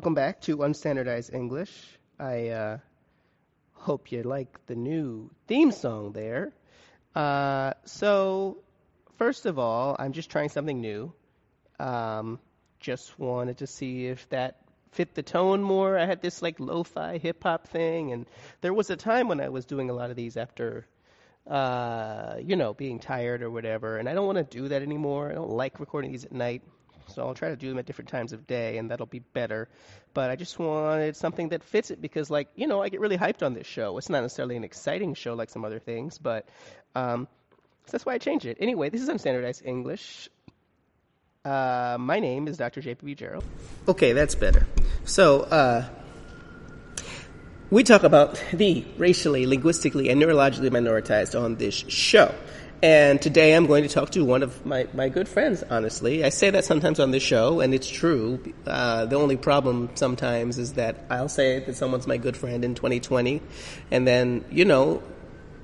welcome back to Unstandardized English. I uh, hope you like the new theme song there. Uh, so, first of all, I'm just trying something new. Um, just wanted to see if that fit the tone more. I had this like lo-fi hip hop thing, and there was a time when I was doing a lot of these after, uh, you know, being tired or whatever. And I don't want to do that anymore. I don't like recording these at night, so I'll try to do them at different times of day, and that'll be better. But I just wanted something that fits it because, like, you know, I get really hyped on this show. It's not necessarily an exciting show like some other things, but um, so that's why I changed it. Anyway, this is Unstandardized English. Uh, my name is Dr. J.P. Gerald. Okay, that's better. So, uh, we talk about the racially, linguistically, and neurologically minoritized on this show. And today I'm going to talk to one of my, my good friends, honestly. I say that sometimes on this show, and it's true. Uh, the only problem sometimes is that I'll say that someone's my good friend in 2020, and then, you know,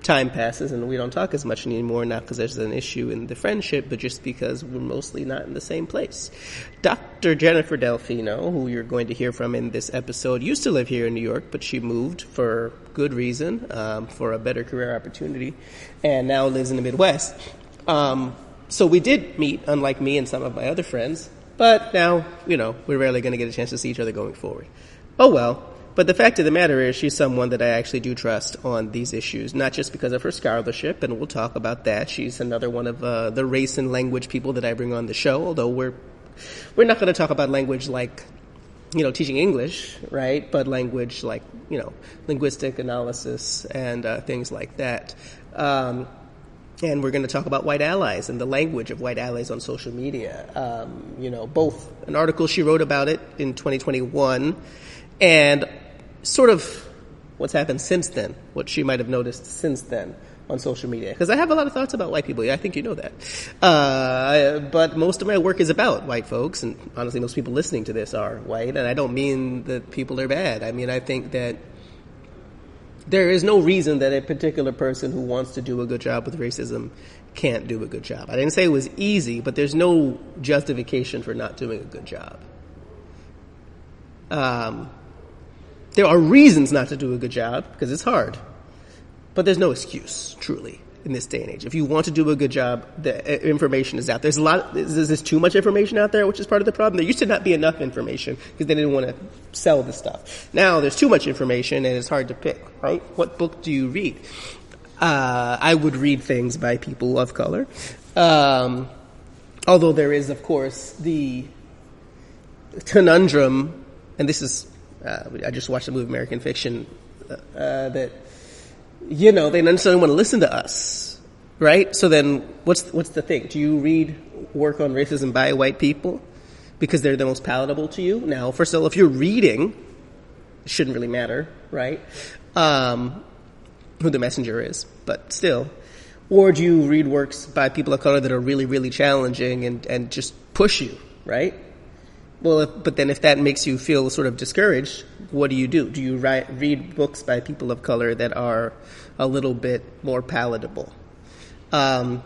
time passes and we don't talk as much anymore, not because there's an issue in the friendship, but just because we're mostly not in the same place. Dr. Jennifer Delfino, who you're going to hear from in this episode, used to live here in New York, but she moved for good reason, um, for a better career opportunity, and now lives in the Midwest. Um, so we did meet, unlike me and some of my other friends, but now, you know, we're rarely going to get a chance to see each other going forward. Oh well. But the fact of the matter is, she's someone that I actually do trust on these issues, not just because of her scholarship, and we'll talk about that. She's another one of uh, the race and language people that I bring on the show, although we're, we're not going to talk about language like, you know, teaching English, right? But language like, you know, linguistic analysis and uh, things like that. Um, and we're going to talk about white allies and the language of white allies on social media. Um, you know, both an article she wrote about it in 2021 and sort of what's happened since then, what she might have noticed since then on social media. Because I have a lot of thoughts about white people. Yeah, I think you know that. Uh, but most of my work is about white folks, and honestly, most people listening to this are white. And I don't mean that people are bad. I mean, I think that there is no reason that a particular person who wants to do a good job with racism can't do a good job. I didn't say it was easy, but there's no justification for not doing a good job. Um, there are reasons not to do a good job because it's hard, but there's no excuse, truly, in this day and age. If you want to do a good job, the uh, information is out. There's a lot. There's, there's too much information out there, which is part of the problem. There used to not be enough information because they didn't want to sell the stuff. Now there's too much information and it's hard to pick. Right? What book do you read? Uh, I would read things by people of color. Um, although there is, of course, the conundrum, and this is uh, I just watched the movie American Fiction, uh, uh, that, you know, they don't necessarily want to listen to us, right? So then what's, what's the thing? Do you read work on racism by white people because they're the most palatable to you? Now, first of all, if you're reading, it shouldn't really matter, right? Um, who the messenger is, but still. Or do you read works by people of color that are really, really challenging and, and just push you, right? Well, if, but then if that makes you feel sort of discouraged, what do you do? Do you write, read books by people of color that are a little bit more palatable? Um,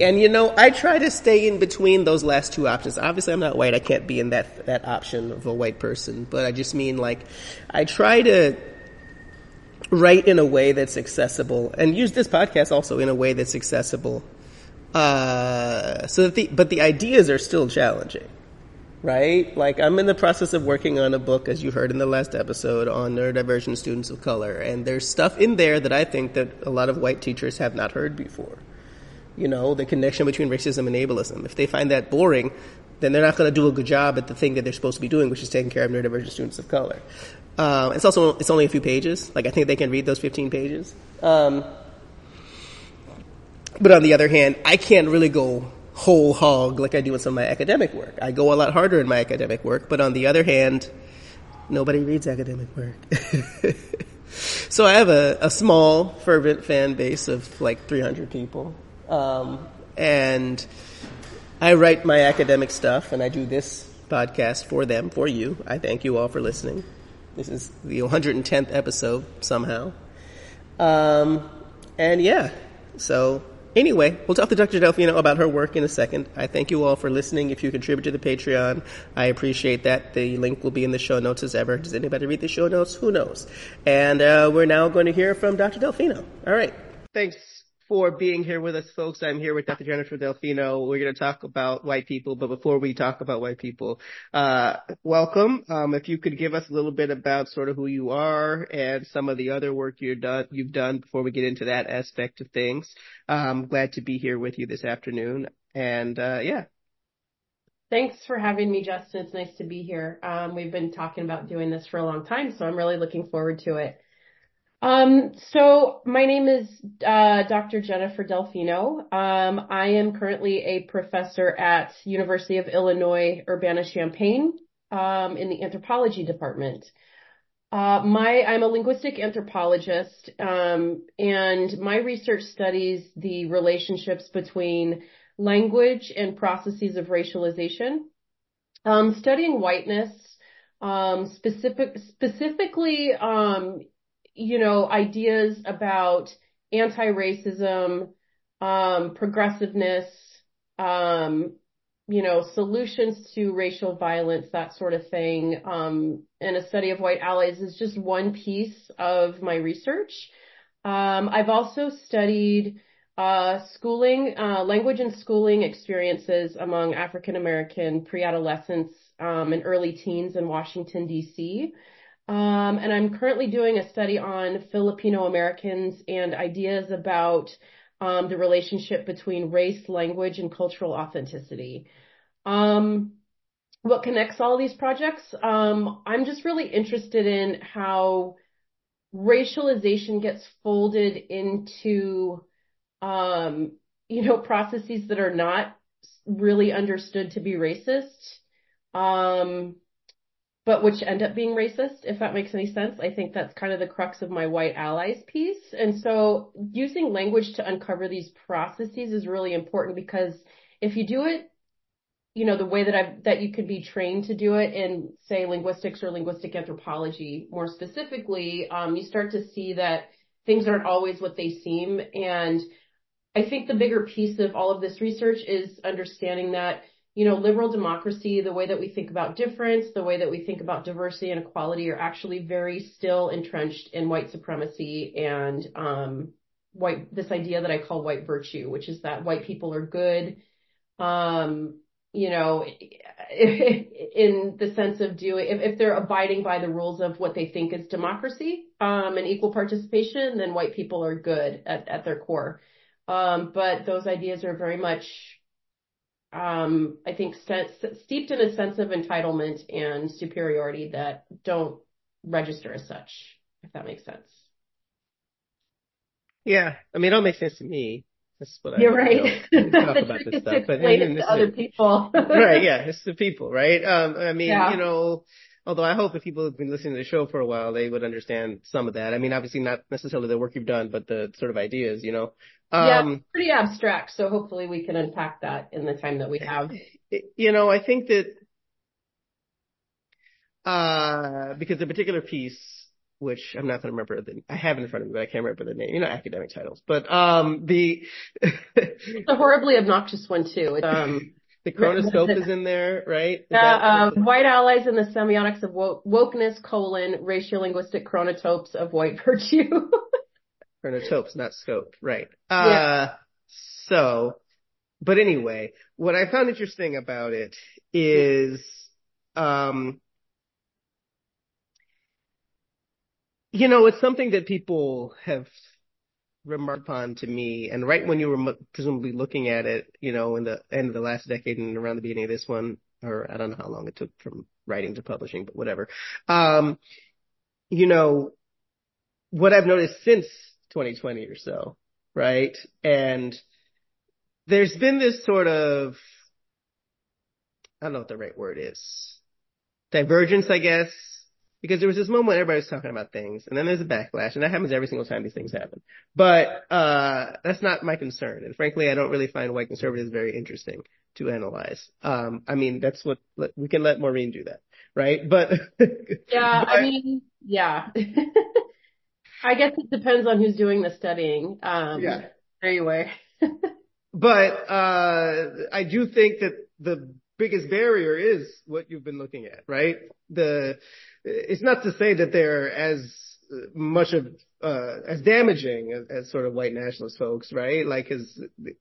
and you know, I try to stay in between those last two options. Obviously, I'm not white. I can't be in that that option of a white person. But I just mean like, I try to write in a way that's accessible, and use this podcast also in a way that's accessible. Uh, so that the but the ideas are still challenging right? Like I'm in the process of working on a book, as you heard in the last episode, on neurodivergent students of color, and there's stuff in there that I think that a lot of white teachers have not heard before. You know, the connection between racism and ableism. If they find that boring, then they're not going to do a good job at the thing that they're supposed to be doing, which is taking care of neurodivergent students of color. Um, it's also it's only a few pages. Like I think they can read those 15 pages. Um, but on the other hand, I can't really go whole hog like I do in some of my academic work. I go a lot harder in my academic work, but on the other hand, nobody reads academic work. so I have a, a, small, fervent fan base of like 300 people. Um, and I write my academic stuff and I do this podcast for them, for you. I thank you all for listening. This is the 110th episode somehow. Um, and yeah, so anyway, we'll talk to Dr. Delfino about her work in a second. I thank you all for listening. If you contribute to the Patreon, I appreciate that. The link will be in the show notes as ever. Does anybody read the show notes? Who knows? And uh, we're now going to hear from Dr. Delfino. All right. Thanks for being here with us, folks. I'm here with Dr. Jennifer Delfino. We're going to talk about white people, but before we talk about white people, uh, welcome. Um, if you could give us a little bit about sort of who you are and some of the other work you have done, you've done before we get into that aspect of things. I'm glad to be here with you this afternoon. And, uh, yeah. Thanks for having me, Justin. It's nice to be here. Um, we've been talking about doing this for a long time, so I'm really looking forward to it. Um, so my name is uh, Dr. Jennifer Delfino. Um, I am currently a professor at University of Illinois Urbana-Champaign um, in the anthropology department. Uh, my I'm a linguistic anthropologist, um, and my research studies the relationships between language and processes of racialization. Um, studying whiteness, um, specific, specifically um, you know, ideas about anti-racism, um, progressiveness, um, you know, solutions to racial violence, that sort of thing, um, and a study of white allies is just one piece of my research. Um, I've also studied uh, schooling, uh, language and schooling experiences among African American pre-adolescents um, and early teens in Washington D.C. Um, and I'm currently doing a study on Filipino Americans and ideas about um, the relationship between race, language, and cultural authenticity. Um, what connects all these projects? Um, I'm just really interested in how racialization gets folded into, um, you know, processes that are not really understood to be racist. Um, but which end up being racist, if that makes any sense. I think that's kind of the crux of my white allies piece. And so using language to uncover these processes is really important because if you do it, you know, the way that I that you could be trained to do it in, say, linguistics or linguistic anthropology more specifically, um, you start to see that things aren't always what they seem. And I think the bigger piece of all of this research is understanding that you know, liberal democracy, the way that we think about difference, the way that we think about diversity and equality are actually very still entrenched in white supremacy and um, white this idea that I call white virtue, which is that white people are good, um, you know, in the sense of doing if, if they're abiding by the rules of what they think is democracy um, and equal participation, then white people are good at, at their core. Um, but those ideas are very much um, I think steeped in a sense of entitlement and superiority that don't register as such, if that makes sense. Yeah. I mean, it all makes sense to me. That's what You're I, right. You know, talk about this stuff, but other people. right. Yeah. It's the people, right? Um, I mean, yeah. you know, although I hope if people have been listening to the show for a while, they would understand some of that. I mean, obviously not necessarily the work you've done, but the sort of ideas, you know. Um, yeah, pretty abstract. So hopefully we can unpack that in the time that we have. You know, I think that, uh, because the particular piece, which I'm not going to remember the, I have it in front of me, but I can't remember the name, you know, academic titles, but, um, the, it's a horribly obnoxious one too. It's, um, the chronoscope is in there, right? Yeah, uh, white allies in the semiotics of wokeness, colon, raciolinguistic chronotopes of white virtue. Not scope, right. Yeah. Uh, so, but anyway, what I found interesting about it is, um, you know, it's something that people have remarked upon to me, and right when you were presumably looking at it, you know, in the end of the last decade and around the beginning of this one, or I don't know how long it took from writing to publishing, but whatever. Um, you know, what I've noticed since 2020 or so, right? And there's been this sort of, I don't know what the right word is, divergence, I guess, because there was this moment when everybody was talking about things, and then there's a backlash, and that happens every single time these things happen. But uh, that's not my concern, and frankly, I don't really find white conservatives very interesting to analyze. Um, I mean, that's what we can let Maureen do that, right? But yeah, but, I mean, yeah. I guess it depends on who's doing the studying. Um, yeah. Anyway. but uh, I do think that the biggest barrier is what you've been looking at, right? The it's not to say that they're as much of uh, as damaging as, as, sort of white nationalist folks, right? Like, as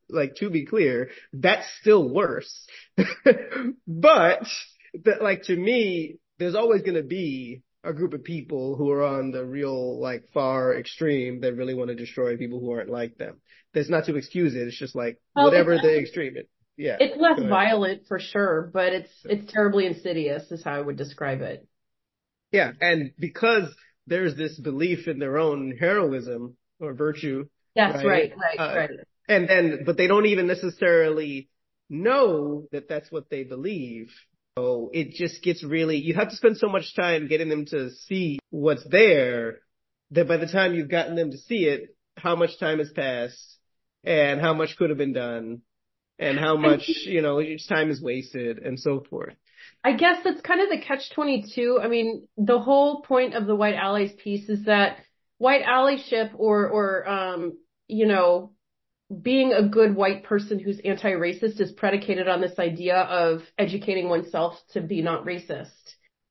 like to be clear, that's still worse. but that, like to me, there's always going to be a group of people who are on the real like far extreme that really want to destroy people who aren't like them. That's not to excuse it. It's just like well, whatever the extreme. It, yeah. It's less violent for sure, but it's it's terribly insidious, is how I would describe it. Yeah, and because there's this belief in their own heroism or virtue. That's right, right, right. Uh, right. And then, but they don't even necessarily know that that's what they believe. So it just gets really, you have to spend so much time getting them to see what's there that by the time you've gotten them to see it, how much time has passed and how much could have been done and how much, you know, each time is wasted and so forth. I guess that's kind of the catch 22. I mean, the whole point of the white allies piece is that white allyship or, or, um, you know, being a good white person who's anti-racist is predicated on this idea of educating oneself to be not racist.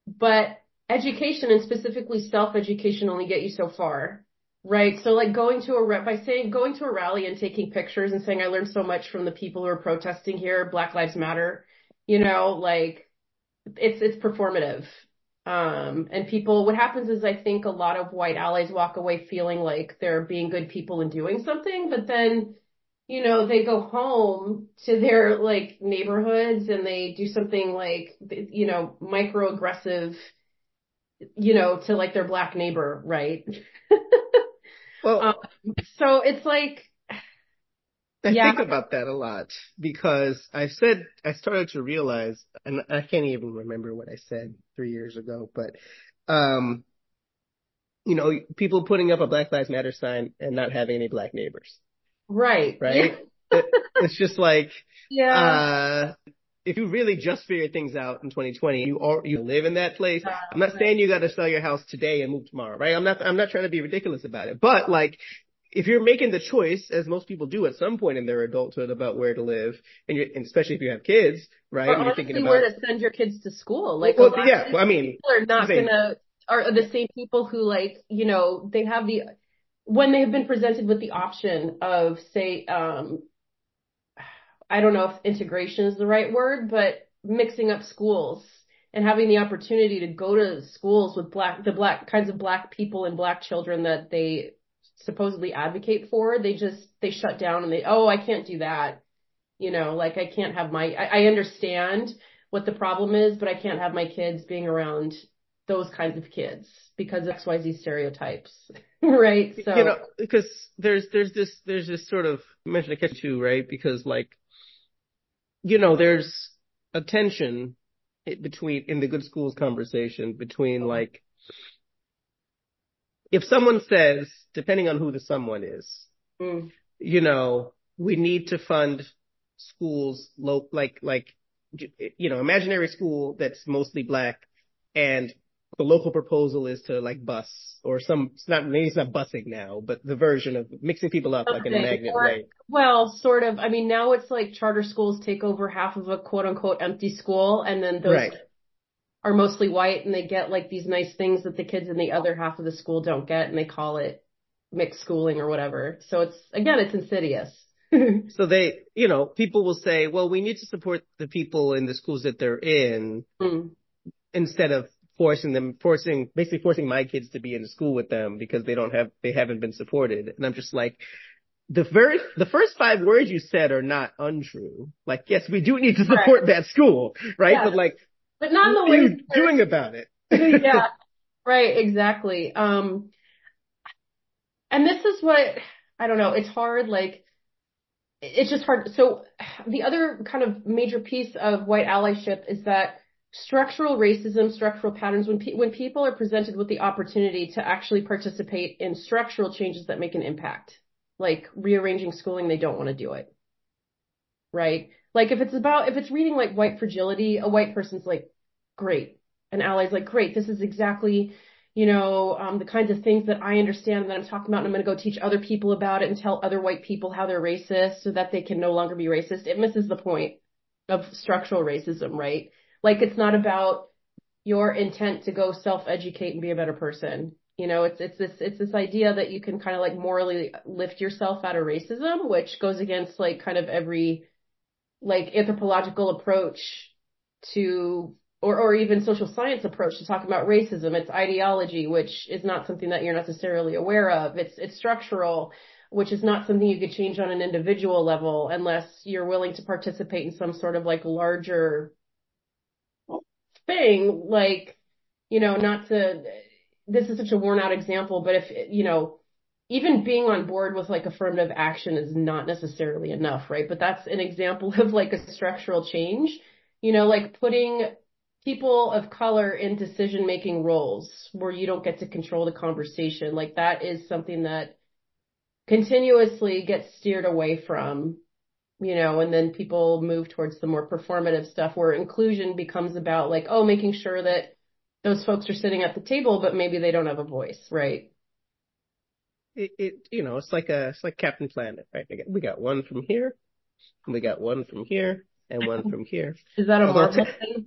But education and specifically self-education only get you so far. Right. So like going to a rep by saying going to a rally and taking pictures and saying I learned so much from the people who are protesting here, Black Lives Matter, you know, like it's it's performative. Um, and people, what happens is I think a lot of white allies walk away feeling like they're being good people and doing something, but then, you know, they go home to their like neighborhoods and they do something like, you know, microaggressive, you know, to like their black neighbor, right? well, um, so it's like, I yeah. think about that a lot because I said I started to realize, and I can't even remember what I said three years ago, but um, you know, people putting up a Black Lives Matter sign and not having any black neighbors. Right. Right. it, it's just like, yeah. Uh, if you really just figured things out in 2020, you are, you live in that place. I'm not saying you got to sell your house today and move tomorrow, right? I'm not, I'm not trying to be ridiculous about it, but like, if you're making the choice, as most people do at some point in their adulthood about where to live, and, and especially if you have kids, right? Or you're thinking about where to send your kids to school. Like, well, yeah, well, I mean, people are not gonna are the same people who like, you know, they have the when they have been presented with the option of say, um, I don't know if integration is the right word, but mixing up schools and having the opportunity to go to schools with black the black kinds of black people and black children that they supposedly advocate for, they just, they shut down and they, oh, I can't do that. You know, like I can't have my, I, I understand what the problem is, but I can't have my kids being around those kinds of kids because of XYZ stereotypes, right? So, you know, because there's, there's this, there's this sort of, you mentioned a catch too, right? Because like, you know, there's a tension between, in the good schools conversation between like, if someone says, depending on who the someone is, mm. you know, we need to fund schools low, like, like, you know, imaginary school that's mostly black and the local proposal is to like bus or some, it's not, maybe it's not busing now, but the version of mixing people up like in a magnet or, way. Well, sort of. I mean, now it's like charter schools take over half of a quote unquote empty school and then those right are mostly white and they get like these nice things that the kids in the other half of the school don't get and they call it mixed schooling or whatever. So it's again, it's insidious. so they, you know, people will say, well, we need to support the people in the schools that they're in mm. instead of forcing them, forcing, basically forcing my kids to be in school with them because they don't have, they haven't been supported. And I'm just like, the very, the first five words you said are not untrue. Like, yes, we do need to support right. that school, right? Yeah. But like, but not the way you're doing about it. yeah, right, exactly. Um, and this is what I don't know. It's hard. Like, it's just hard. So the other kind of major piece of white allyship is that structural racism, structural patterns, when pe- when people are presented with the opportunity to actually participate in structural changes that make an impact, like rearranging schooling, they don't want to do it. Right? Like if it's about, if it's reading like white fragility, a white person's like, great. An ally's like, great, this is exactly, you know, um, the kinds of things that I understand and that I'm talking about and I'm going to go teach other people about it and tell other white people how they're racist so that they can no longer be racist. It misses the point of structural racism, right? Like it's not about your intent to go self-educate and be a better person. You know, it's it's this it's this idea that you can kind of like morally lift yourself out of racism, which goes against like kind of every like anthropological approach to or or even social science approach to talking about racism. It's ideology, which is not something that you're necessarily aware of. It's it's structural, which is not something you could change on an individual level unless you're willing to participate in some sort of like larger thing, like, you know, not to, this is such a worn out example, but if, you know, even being on board with like affirmative action is not necessarily enough, right? But that's an example of like a structural change, you know, like putting people of color in decision making roles where you don't get to control the conversation. Like that is something that continuously gets steered away from you know, and then people move towards the more performative stuff where inclusion becomes about like, oh, making sure that those folks are sitting at the table, but maybe they don't have a voice, right? It, it you know, it's like a, it's like Captain Planet, right? We got one from here, and we got one from here, and one from here. Is that a Marvel thing?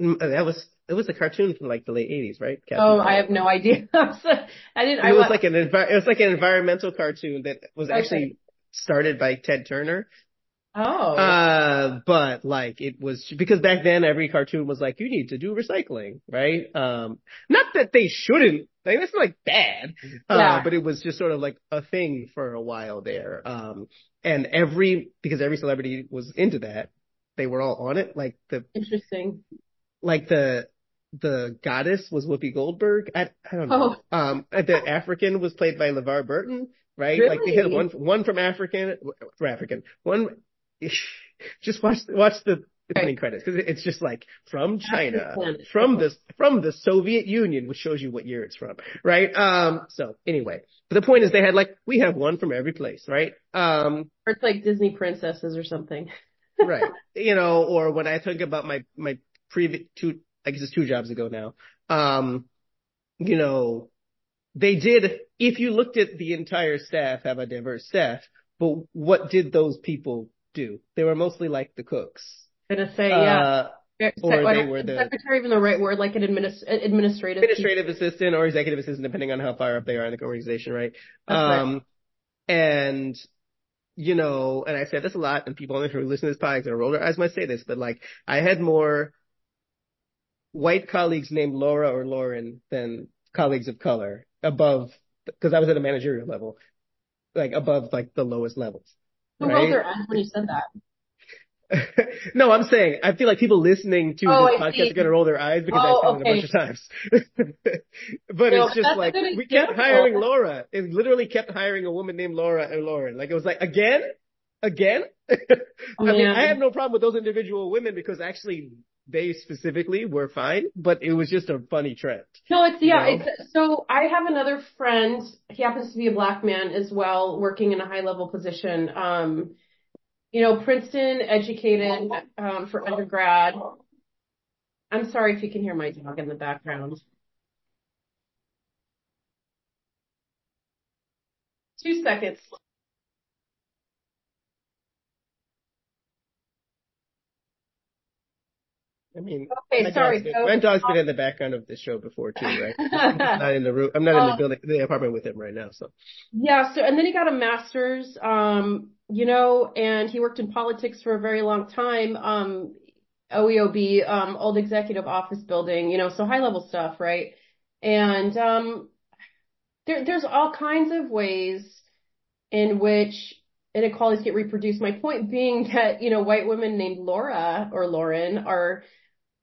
Mm, that was it was a cartoon from like the late eighties, right? Captain oh, Planet. I have no idea. I didn't. It I was like an envi- it was like an environmental cartoon that was okay. actually started by Ted Turner, Oh. Uh, but like it was because back then every cartoon was like, you need to do recycling, right? Um, not that they shouldn't, like that's like bad, uh, yeah. but it was just sort of like a thing for a while there. Um, and every, because every celebrity was into that, they were all on it. Like the, interesting, like the, the goddess was Whoopi Goldberg. I, I don't know. Oh. Um, the African was played by LeVar Burton right? Really? Like they had one one from African for African, one just watch watch the opening credits because it's just like from China, from the from the Soviet Union, which shows you what year it's from, right? Um. So anyway, but the point is they had like we have one from every place, right? Um. Or it's like Disney princesses or something. right. You know, or when I think about my my previous two, I guess it's two jobs ago now. Um. You know, they did. If you looked at the entire staff, have a diverse staff. But what did those people do. They were mostly like the cooks. Gonna say, yeah. Uh, or they were the secretary, even the right word, like an administ- administrative administrative assistant or executive assistant, depending on how far up they are in the organization, right? That's um, right. and you know, and I said this a lot, and people who listen to this podcast and roll their eyes might say this, but like I had more white colleagues named Laura or Lauren than colleagues of color above because I was at a managerial level, like above like the lowest levels. Who right? their eyes when you said that? no, I'm saying I feel like people listening to oh, this I podcast see. are gonna roll their eyes because oh, I said okay. it a bunch of times. but no, it's just like we kept hiring Laura. It literally kept hiring a woman named Laura and Lauren. Like it was like again, again. I oh, mean, I have no problem with those individual women because actually they specifically were fine, but it was just a funny trend. No, it's yeah. You know? It's so I have another friend. He happens to be a black man as well, working in a high level position. Um, you know, Princeton educated um, for undergrad. I'm sorry if you can hear my dog in the background. Two seconds. I mean, okay, my sorry. Dog's been, so, my dog's been in the background of the show before too, right? I'm not in the room. I'm not in the uh, building, the apartment with him right now. So. Yeah. So, and then he got a master's, um, you know, and he worked in politics for a very long time. Um, OEOB, um, old executive office building, you know, so high level stuff, right? And, um, there, there's all kinds of ways in which inequalities get reproduced. My point being that, you know, white women named Laura or Lauren are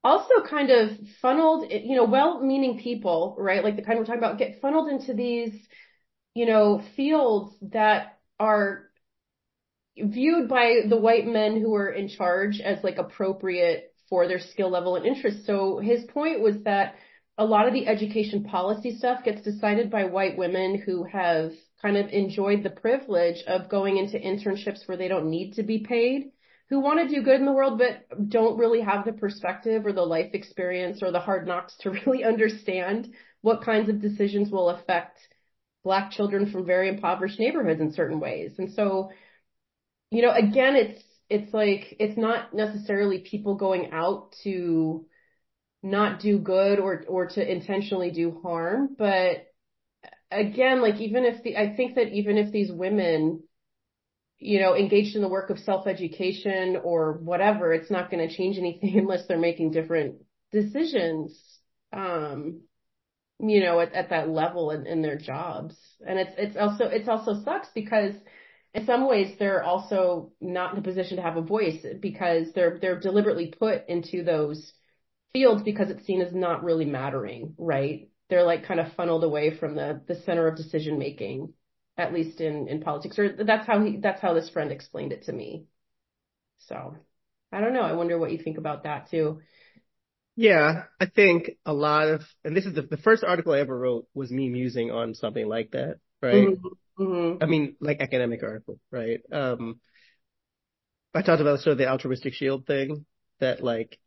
also kind of funneled, you know, well-meaning people, right? Like the kind we're talking about get funneled into these, you know, fields that are viewed by the white men who are in charge as like appropriate for their skill level and interest. So his point was that a lot of the education policy stuff gets decided by white women who have kind of enjoyed the privilege of going into internships where they don't need to be paid who want to do good in the world but don't really have the perspective or the life experience or the hard knocks to really understand what kinds of decisions will affect black children from very impoverished neighborhoods in certain ways. And so, you know, again, it's, it's like, it's not necessarily people going out to not do good or, or to intentionally do harm, but again, like even if the, I think that even if these women, you know, engaged in the work of self-education or whatever, it's not going to change anything unless they're making different decisions. Um, you know, at, at that level in, in their jobs. And it's, it's also, it's also sucks because in some ways they're also not in a position to have a voice because they're, they're deliberately put into those fields because it's seen as not really mattering, right? They're like kind of funneled away from the, the center of decision making, at least in, in politics, or that's how he, that's how this friend explained it to me. So I don't know. I wonder what you think about that too. Yeah, I think a lot of, and this is the, the first article I ever wrote was me musing on something like that, right? Mm-hmm. Mm-hmm. I mean, like academic article, right? Um, I talked about sort of the altruistic shield thing that like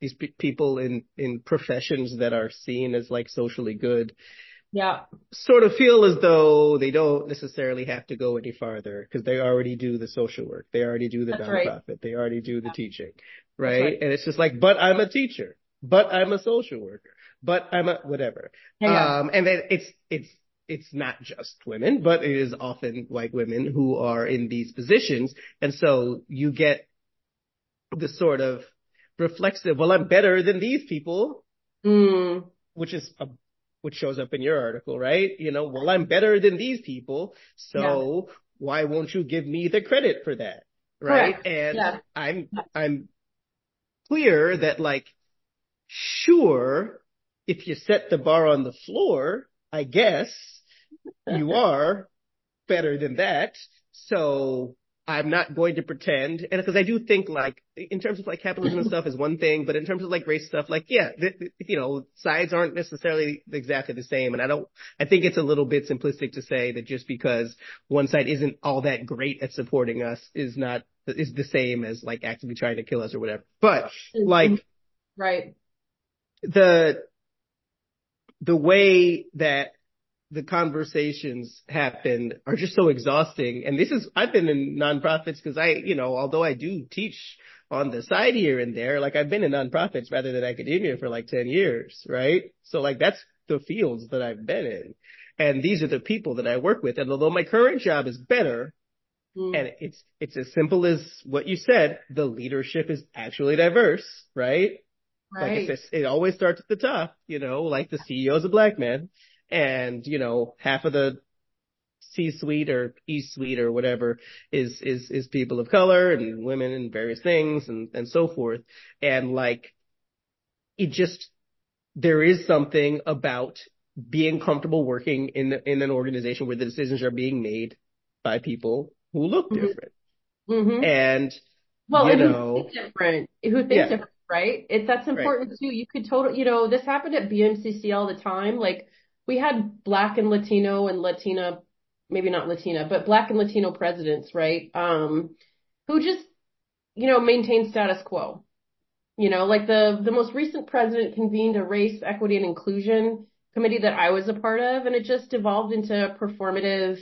these pe- people in, in professions that are seen as like socially good. Yeah. Sort of feel as though they don't necessarily have to go any farther because they already do the social work. They already do the That's nonprofit. Right. They already do the yeah. teaching. Right? right? And it's just like, but I'm a teacher but I'm a social worker, but I'm a whatever. Yeah. Um, and then it's, it's, it's not just women, but it is often white women who are in these positions. And so you get the sort of reflexive, well, I'm better than these people, mm. which is a, which shows up in your article, right? You know, well, I'm better than these people. So yeah. why won't you give me the credit for that? Right. Correct. And yeah. I'm, I'm clear that like Sure, if you set the bar on the floor, I guess you are better than that. So I'm not going to pretend. And because I do think like, in terms of like capitalism and stuff is one thing, but in terms of like race stuff, like, yeah, th- th- you know, sides aren't necessarily exactly the same. And I don't, I think it's a little bit simplistic to say that just because one side isn't all that great at supporting us is not, is the same as like actively trying to kill us or whatever. But like, right the the way that the conversations happen are just so exhausting. And this is, I've been in nonprofits because I, you know, although I do teach on the side here and there, like I've been in nonprofits rather than academia for like 10 years, right? So like that's the fields that I've been in. And these are the people that I work with. And although my current job is better, mm. and it's, it's as simple as what you said, the leadership is actually diverse, right? Right. Like it always starts at the top, you know, like the CEO is a black man and, you know, half of the C-suite or E-suite or whatever is, is, is people of color and women and various things and, and so forth. And like, it just, there is something about being comfortable working in, in an organization where the decisions are being made by people who look mm-hmm. different. Mm-hmm. And, well, you know, who think different, who think yeah. different right? It that's important right. too. You could totally, you know, this happened at BMCC all the time. Like we had black and Latino and Latina, maybe not Latina, but black and Latino presidents, right? Um, who just, you know, maintain status quo. You know, like the the most recent president convened a race, equity, and inclusion committee that I was a part of, and it just evolved into performative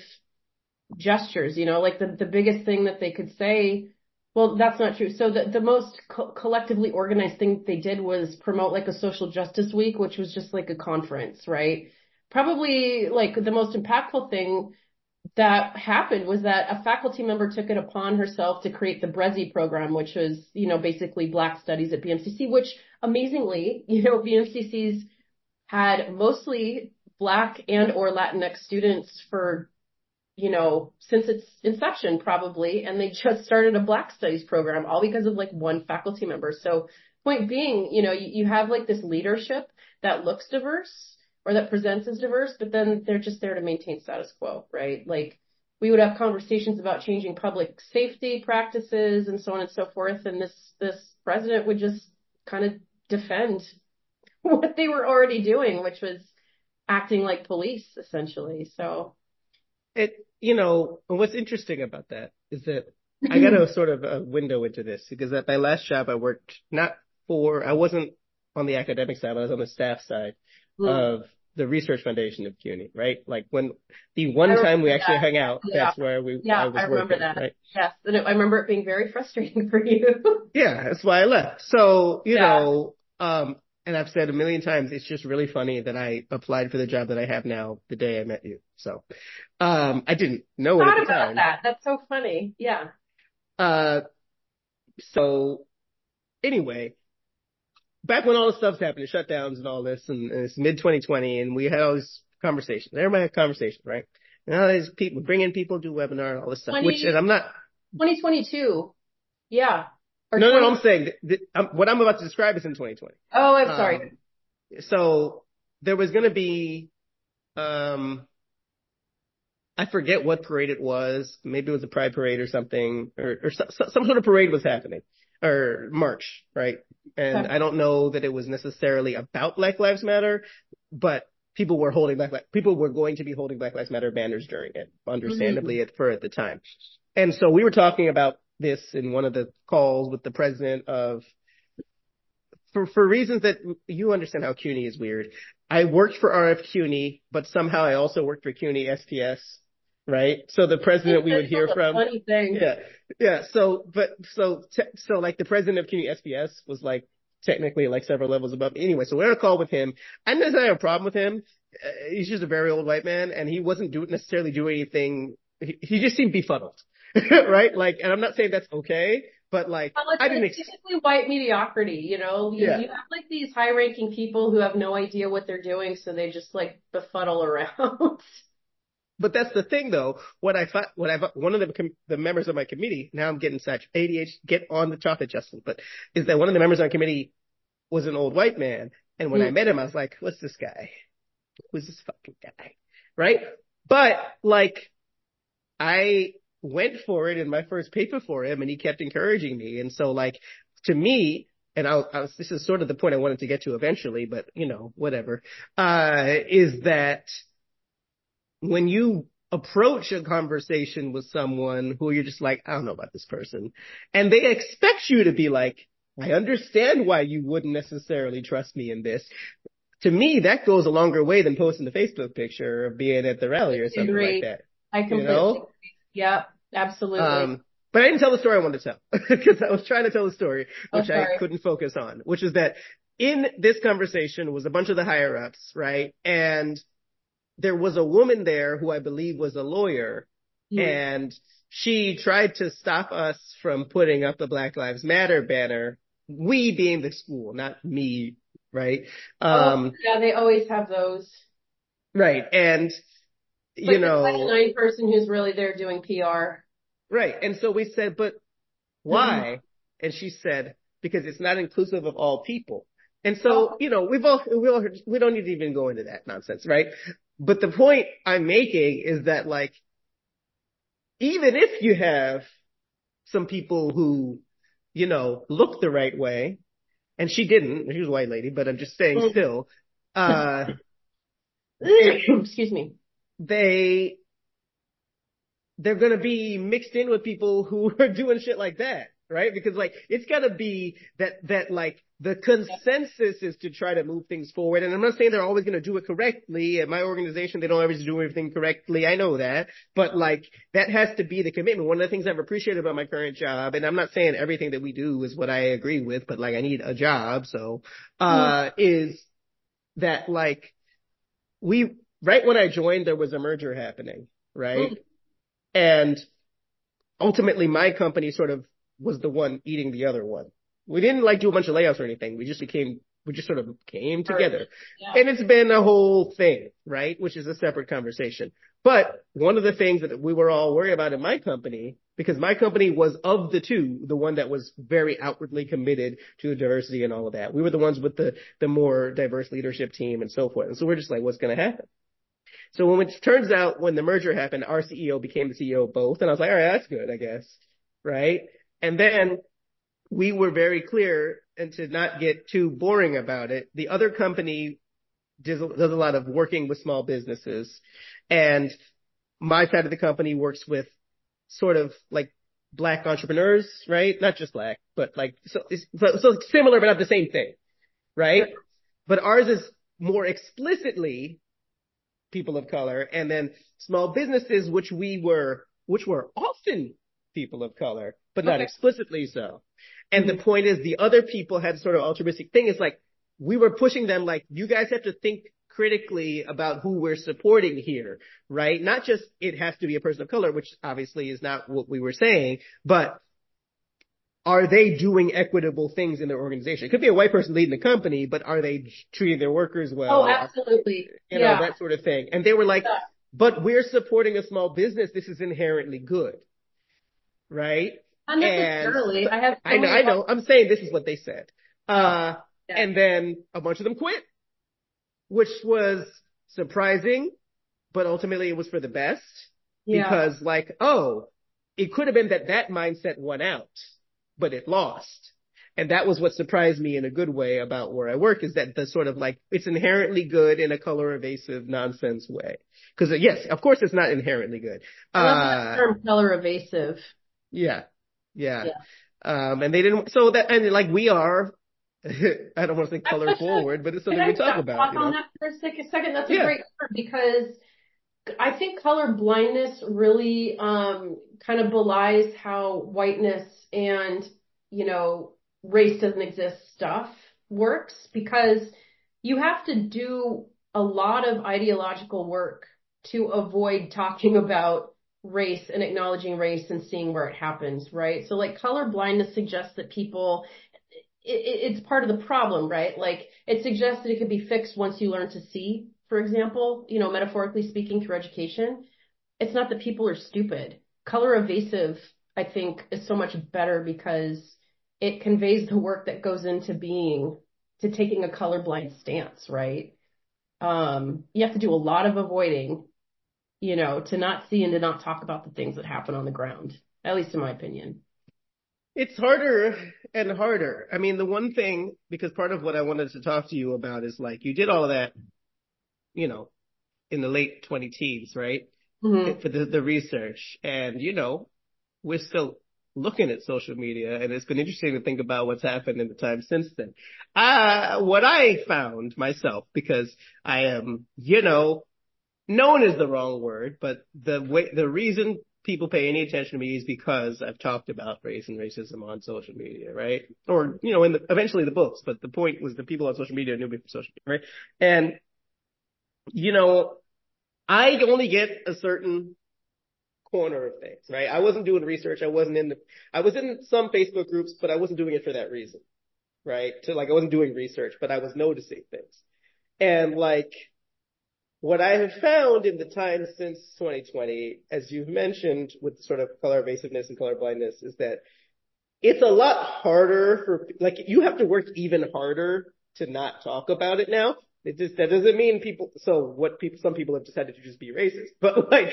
gestures. You know, like the the biggest thing that they could say well, that's not true. So the, the most co- collectively organized thing they did was promote like a social justice week, which was just like a conference, right? Probably like the most impactful thing that happened was that a faculty member took it upon herself to create the BRESI program, which was, you know, basically black studies at BMCC, which amazingly, you know, BMCC's had mostly black and or Latinx students for you know, since its inception probably, and they just started a Black Studies program all because of like one faculty member. So point being, you know, you, you have like this leadership that looks diverse or that presents as diverse, but then they're just there to maintain status quo, right? Like we would have conversations about changing public safety practices and so on and so forth, and this this president would just kind of defend what they were already doing, which was acting like police essentially. So it you know, what's interesting about that is that I got a sort of a window into this because at my last job I worked not for, I wasn't on the academic side, but I was on the staff side mm. of the research foundation of CUNY, right? Like when the one time we actually that. hung out, Yeah. that's where we Yeah, I I remember working, that. right? Yes, and I remember it being very frustrating for you. Yeah, that's why I left. So, you Yeah. know, um, and I've said a million times, it's just really funny that I applied for the job that I have now the day I met you. So, um, I didn't know it Thought at the about time. that. That's so funny. Yeah. Uh, so anyway, back when all this stuff's happening, shutdowns and all this, and, and it's mid 2020, and we had all these conversations. Everybody had conversations, right? And all these people, bringing people do webinar and all this stuff, 20 which, and I'm not, 2022. Yeah. Or no, no, 20 no, I'm saying that, um, what I'm about to describe is in 2020. Oh, I'm sorry. Um, so there was going to be, um, I forget what parade it was. Maybe it was a pride parade or something, or, or so, so- some sort of parade was happening, or march, right? And Okay. I don't know that it was necessarily about Black Lives Matter, but people were holding Black people were going to be holding Black Lives Matter banners during it, understandably mm-hmm. at for at the time. And so we were talking about this in one of the calls with the president of for for reasons that you understand how CUNY is weird. I worked for RF CUNY, but somehow I also worked for CUNY SPS, right? So the president we would hear from, Funny thing. yeah, yeah. So, but so te- so like the president of CUNY SPS was like technically like several levels above. me. Anyway, so we're on a call with him. I didn't necessarily have a problem with him. Uh, he's just a very old white man, and he wasn't doing necessarily doing anything. He, he just seemed befuddled, right? Like, and I'm not saying that's okay, but like Well, I didn't. it's Ex- typically white mediocrity, you know. You, Yeah. you have like these high-ranking people who have no idea what they're doing, so they just like befuddle around. But that's the thing, though. What I thought, what I one of the com- the members of my committee. Now I'm getting such ADHD. Get on the chocolate, Justin. But is that one of the members on the committee was an old white man, and when I Mm. met him, I was like, "What's this guy? Who's this fucking guy?" Right? But like, I went for it in my first paper for him, and he kept encouraging me. And so, like, to me, and I'll, I was, this is sort of the point I wanted to get to eventually, but you know, whatever. Uh, is that when you approach a conversation with someone who you're just like, I don't know about this person, and they expect you to be like, I understand why you wouldn't necessarily trust me in this. To me, that goes a longer way than posting the Facebook picture of being at the rally or something like that. I completely know? agree. Yep, absolutely. Um, but I didn't tell the story I wanted to tell because I was trying to tell the story, Oh, which I couldn't focus on, which is that in this conversation was a bunch of the higher ups, right? And there was a woman there who I believe was a lawyer Hmm. and she tried to stop us from putting up the Black Lives Matter banner. We being the school, not me, right? Um, oh, yeah, they always have those. right. And, you like know, the nine person who's really there doing PR. Right. And so we said, but why? And she said, because it's not inclusive of all people. And so, Oh. you know, we've all, we all, heard- we don't need to even go into that nonsense, right? But the point I'm making is that like, even if you have some people who, you know, look the right way, and she didn't, she was a white lady, but I'm just saying Mm. still, uh, Excuse me. they they're gonna be mixed in with people who are doing shit like that, right? Because like it's gotta be that that like the consensus is to try to move things forward. And I'm not saying they're always gonna do it correctly. At my organization, they don't always do everything correctly. I know that, but like that has to be the commitment. One of the things I've appreciated about my current job, and I'm not saying everything that we do is what I agree with, but like I need a job, so uh, is that like we right when I joined, there was a merger happening, right? Mm. And ultimately, my company sort of was the one eating the other one. We didn't like do a bunch of layoffs or anything. We just became, we just sort of came together. Yeah. And it's been a whole thing, right? Which is a separate conversation. But one of the things that we were all worried about in my company, because my company was of the two, the one that was very outwardly committed to diversity and all of that. We were the ones with the, the more diverse leadership team and so forth. And so we're just like, what's going to happen? So when it turns out when the merger happened, our CEO became the CEO of both. And I was like, all right, that's good, I guess. Right. And then we were very clear and to not get too boring about it. The other company does, does a lot of working with small businesses and my side of the company works with sort of like black entrepreneurs, right? Not just black, but like, so, so, so similar, but not the same thing, right? But ours is more explicitly people of color, and then small businesses, which we were, which were often people of color, but not Okay. explicitly so. And the mm-hmm. point is the other people had sort of altruistic thing. It's like we were pushing them like, you guys have to think critically about who we're supporting here, right? Not just it has to be a person of color, which obviously is not what we were saying, but are they doing equitable things in their organization? It could be a white person leading the company, but are they treating their workers well? Oh, absolutely. You know, yeah. that sort of thing. And they were like, Yeah. but we're supporting a small business. This is inherently good. Right? Not necessarily. I have. So I know. I know. I'm saying this is what they said. Uh, Yeah. and then a bunch of them quit, which was surprising, but ultimately it was for the best Yeah. because like, oh, it could have been that that mindset won out, but it lost. And that was what surprised me in a good way about where I work is that the sort of like, it's inherently good in a color evasive nonsense way. Cause uh, yes, of course it's not inherently good. I love Uh, that term color evasive. yeah. Yeah. Yeah. Um, and they didn't, so that, and like we are, I don't want to say color forward, but it's something we talk about. You on that for a sec- a second? That's a Yeah. great word because I think color blindness really um, kind of belies how whiteness and you know race doesn't exist stuff works because you have to do a lot of ideological work to avoid talking about race and acknowledging race and seeing where it happens, right? So like color blindness suggests that people it, it- it's part of the problem, right? Like it suggests that it can be fixed once you learn to see, for example, you know, metaphorically speaking through education. It's not that people are stupid. Color evasive, I think, is so much better because it conveys the work that goes into being, to taking a colorblind stance, right? Um, you have to do a lot of avoiding, you know, to not see and to not talk about the things that happen on the ground, at least in my opinion. It's harder and harder. I mean, the one thing, because part of what I wanted to talk to you about is like, you did all of that, you know, in the late 20 teens, right? Mhm. For the, the research. And, you know, we're still looking at social media and it's been interesting to think about what's happened in the time since then. Uh, what I found myself, because I am, you know, known is the wrong word, but the way, the reason people pay any attention to me is because I've talked about race and racism on social media, right? Or, you know, in the, eventually the books, but the point was the people on social media knew me from social media, right? And, you know, I only get a certain corner of things, right? I wasn't doing research. I wasn't in the, I was in some Facebook groups, but I wasn't doing it for that reason, right? To like, I wasn't doing research, but I was noticing things. And like, what I have found in the time since 2020, as you've mentioned with sort of color evasiveness and color blindness, is that it's a lot harder for, like, you have to work even harder to not talk about it now. It just, that doesn't mean people, so what people, some people have decided to just be racist, but like,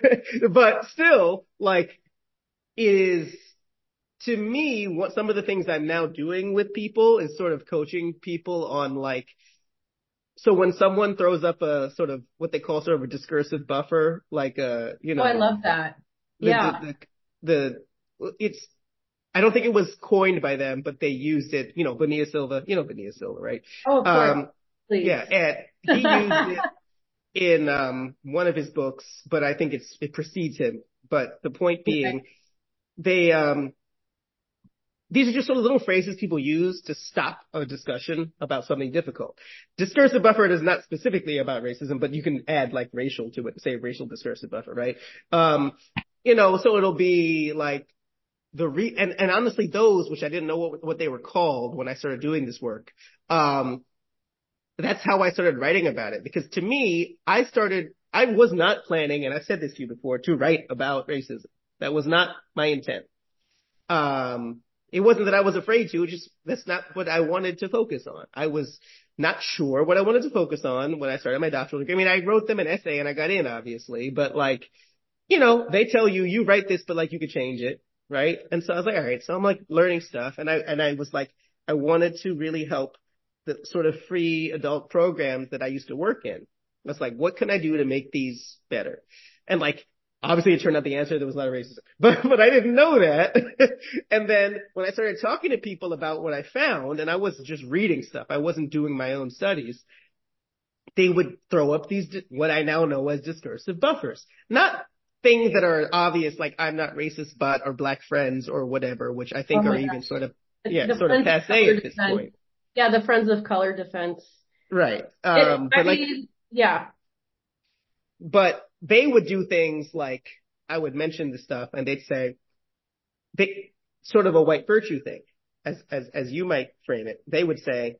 but still, like, is, to me, what some of the things I'm now doing with people is sort of coaching people on like, so when someone throws up a sort of what they call sort of a discursive buffer, like a, you know, Oh, I love that. the, Yeah. the, the, the, it's, I don't think it was coined by them, but they used it, you know, Bonilla Silva, you know, Bonilla Silva, right? Oh, of course. Um, Please. yeah, and he used it in, um, one of his books, but I think it's, it precedes him. But the point being, they, um, these are just sort of little phrases people use to stop a discussion about something difficult. Discursive buffer is not specifically about racism, but you can add like racial to it, say racial discursive buffer, right? Um, you know, so it'll be like the re, and, and honestly those, which I didn't know what, what they were called when I started doing this work, um, that's how I started writing about it because to me, I started, I was not planning, and I've said this to you before, to write about racism. That was not my intent. Um, it wasn't that I was afraid to, just that's not what I wanted to focus on. I was not sure what I wanted to focus on when I started my doctoral degree. I mean, I wrote them an essay and I got in obviously, but like, you know, they tell you, you write this, but like you could change it, right? And so I was like, all right, so I'm like learning stuff and I, and I was like, I wanted to really help the sort of free adult programs that I used to work in. I was like, what can I do to make these better? And like, obviously it turned out the answer, there was not a lot of racism, but, but I didn't know that. and then when I started talking to people about what I found, and I was just reading stuff, I wasn't doing my own studies, they would throw up these, what I now know as discursive buffers. Not things that are obvious, like I'm not racist, but or black friends or whatever, which I think Oh are my even sort of, yeah, the sort of of passe Color at this Defense. point. Yeah, the Friends of Color Defense. Right. It- Um, I but like, mean, yeah. but they would do things like I would mention the stuff and they'd say they sort of a white virtue thing as as as you might frame it. They would say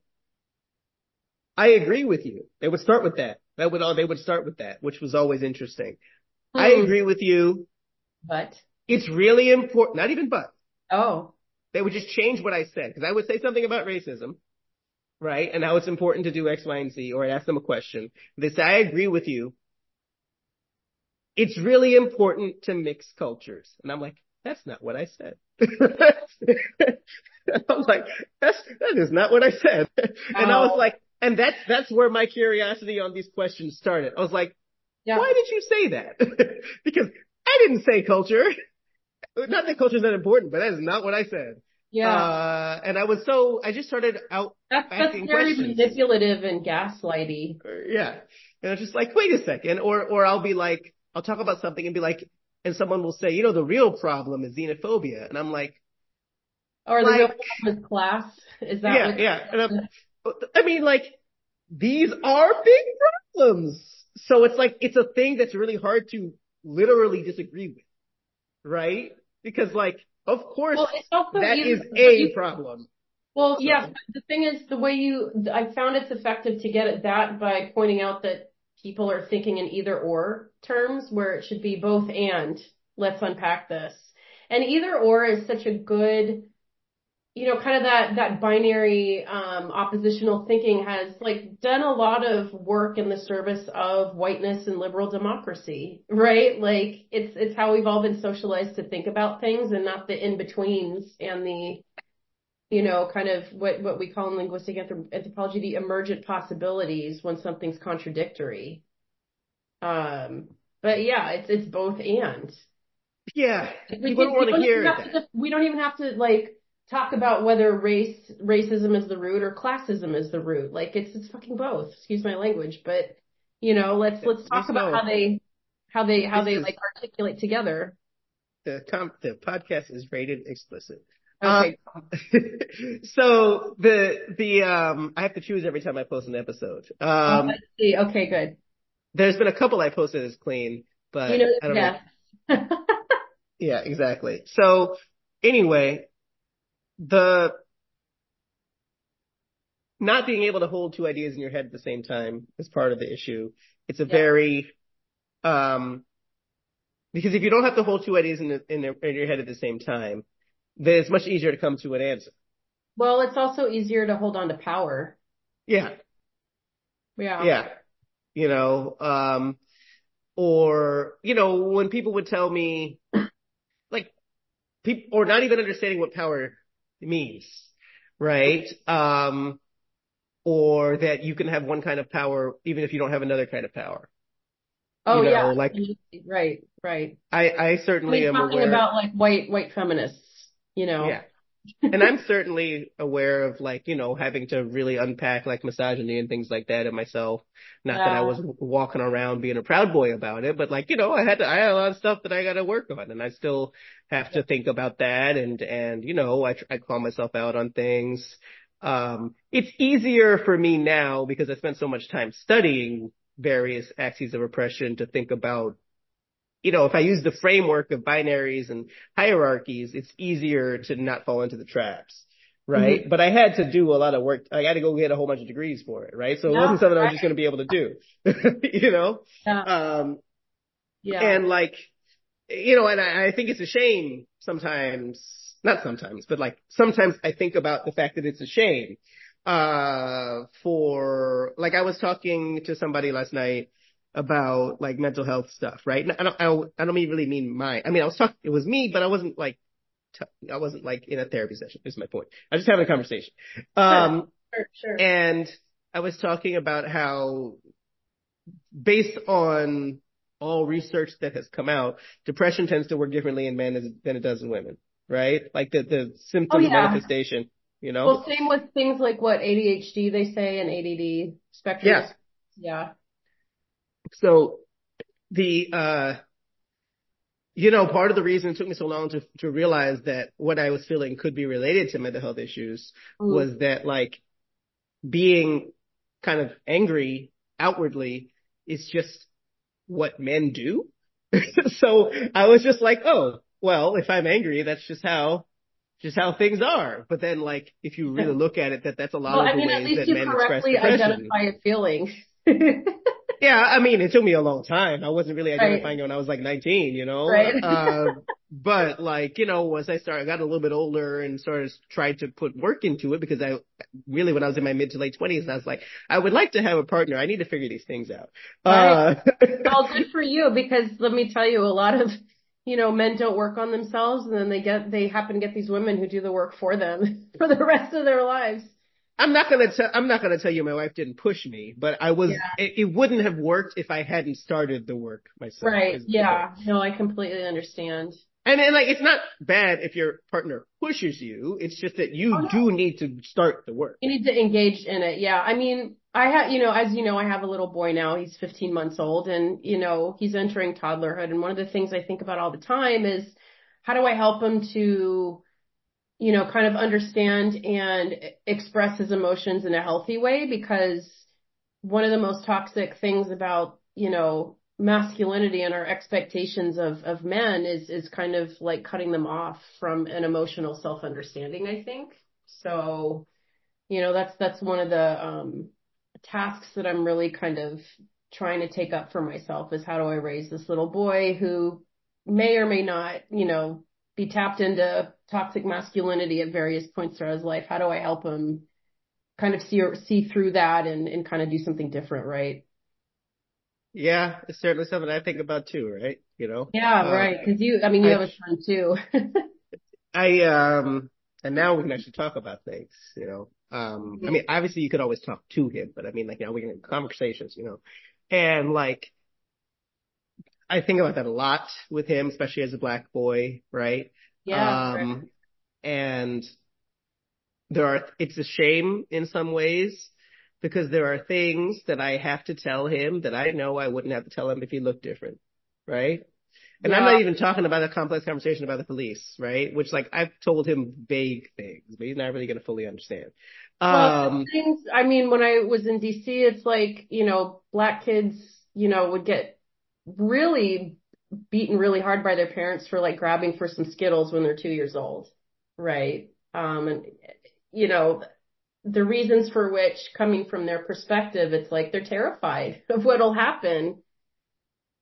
I agree with you. They would start with that. That would all they would start with that which was always interesting. I Hmm. agree with you. But? It's really important not even but. Oh, they would just change what I said because I would say something about racism right and how it's important to do X Y and Z or I'd ask them a question. They say I agree with you it's really important to mix cultures. And I'm like, that's not what I said. I'm like, that's, that is not what I said. And I was like, and that's, that's where my curiosity on these questions started. I was like, yeah. why did you say that? because I didn't say culture. Not that culture is not important, but that is not what I said. Yeah. Uh, and I was so, I just started out, that's, that's very questions. manipulative and gaslighty. yeah. And I was just like, wait a second. Or, or I'll be like, I'll talk about something and be like, and someone will say, you know, the real problem is xenophobia. And I'm like, Or the Like- real problem is class. Is that yeah, yeah. And I'm, I mean, like, these are big problems. So it's like, it's a thing that's really hard to literally disagree with. Right? Because like, of course, Well, it's also that either- is a you- problem. Well, So- yeah, but the thing is, the way you, I found it's effective to get at that by pointing out that people are thinking in either or terms where it should be both and. Let's unpack this. And either or is such a good, you know, kind of that, that binary, um, oppositional thinking has like done a lot of work in the service of whiteness and liberal democracy, right? Like it's, it's how we've all been socialized to think about things and not the in-betweens and the, you know, kind of what, what we call in linguistic anthropology, the emergent possibilities when something's contradictory. Um, but yeah, it's, it's both and. Yeah. We don't want to hear even have that. to- we don't even have to like talk about whether race, racism is the root or classism is the root. Like it's, it's fucking both. Excuse my language, but you know, let's, let's talk about how they, how they, how This they is- like articulate together. The com- the podcast is rated explicit. Okay. Um, so the the um I have to choose every time I post an episode. Oh, Um I see. Okay, good. there's been a couple I posted as clean, but You know, I don't know. yeah. Yeah, exactly. So anyway, the not being able to hold two ideas in your head at the same time is part of the issue. It's a Yeah. very um because if you don't have to hold two ideas in the, in, the, in your head at the same time, then it's much easier to come to an answer. Well, it's also easier to hold on to power. Yeah, Yeah. yeah. You know, um or you know, when people would tell me like people or not even understanding what power means, right? Um or that you can have one kind of power even if you don't have another kind of power. Oh You know, yeah. like- right, right. I I I certainly mean, am talking aware about like white white feminists, you know. Yeah. and I'm certainly aware of like, you know, having to really unpack like misogyny and things like that in myself. Not that I was walking around being a proud boy about it, but like, you know, I had to, I had a lot of stuff that I got to work on and I still have to think about that. And, and, you know, I, I call myself out on things. Um, it's easier for me now because I spent so much time studying various axes of oppression to think about you know, if I use the framework of binaries and hierarchies, it's easier to not fall into the traps. Right. But I had to do a lot of work. I had to go get a whole bunch of degrees for it. Right. So it Yeah, wasn't something I was just going to be able to do, you know? Yeah. Um, yeah. and like, you know, and I, I think it's a shame sometimes, not sometimes, but like sometimes I think about the fact that it's a shame, uh, for, like I was talking to somebody last night about like mental health stuff, right? And I don't, I don't, I don't mean really mean my, I mean, I was talking, it was me, but I wasn't like, t- I wasn't like in a therapy session, is my point. I was just having a conversation. Um, sure, sure. and I was talking about how, based on all research that has come out, depression tends to work differently in men than it does in women, right? Like the, the symptom Oh, yeah. manifestation, you know? Well, same with things like what ADHD they say and ADD spectrum. Yeah. Yeah. So the, uh, you know, part of the reason it took me so long to, to realize that what I was feeling could be related to mental health issues mm. was that like being kind of angry outwardly is just what men do. so I was just like, oh, well, if I'm angry, that's just how, just how things are. But then like, if you really look at it, that that's a lot well, of I mean, ways that men express depression. identify a feeling. yeah, I mean, it took me a long time. I wasn't really identifying right. it when I was like 19, you know? Right. uh, but like, you know, once I started, I got a little bit older and sort of tried to put work into it because I really, when I was in my mid to late 20s, I was like, I would like to have a partner. I need to figure these things out. Right. Uh, well, good for you because let me tell you, a lot of, you know, men don't work on themselves and then they get, they happen to get these women who do the work for them for the rest of their lives. I'm not gonna tell. I'm not gonna tell you my wife didn't push me, but I was. Yeah. It, it, wouldn't have worked if I hadn't started the work myself. Right. Yeah. No, I completely understand. And and like it's not bad if your partner pushes you. It's just that you oh, no. do need to start the work. You need to engage in it. Yeah. I mean, I have, you know, as you know, I have a little boy now. He's 15 months old, and you know, he's entering toddlerhood. And one of the things I think about all the time is how do I help him to you know, kind of understand and express his emotions in a healthy way because one of the most toxic things about, you know, masculinity and our expectations of, of men is, is kind of like cutting them off from an emotional self-understanding, I think. So, you know, that's, that's one of the, um, tasks that I'm really kind of trying to take up for myself is how do I raise this little boy who may or may not, you know, be tapped into toxic masculinity at various points throughout his life? How do I help him kind of see or see through that and, and kind of do something different, right? Yeah, it's certainly something I think about too, right? You know? Yeah, uh, right. Cause you, I mean, you I, have a son too. I, um, and now we can actually talk about things, you know? Um. I mean, obviously you could always talk to him, but I mean, like, you know, we can have conversations, you know? And like, I think about that a lot with him, especially as a black boy, right? Yeah. Um, right. and there are, it's a shame in some ways because there are things that I have to tell him that I know I wouldn't have to tell him if he looked different, right? And yeah. I'm not even talking about a complex conversation about the police, right? Which like I've told him vague things, but he's not really going to fully understand. Well, um, things, I mean, when I was in DC, it's like, you know, black kids, you know, would get really beaten really hard by their parents for like grabbing for some Skittles when they're two years old. Right. Um, and you know, the reasons for which coming from their perspective, it's like they're terrified of what'll happen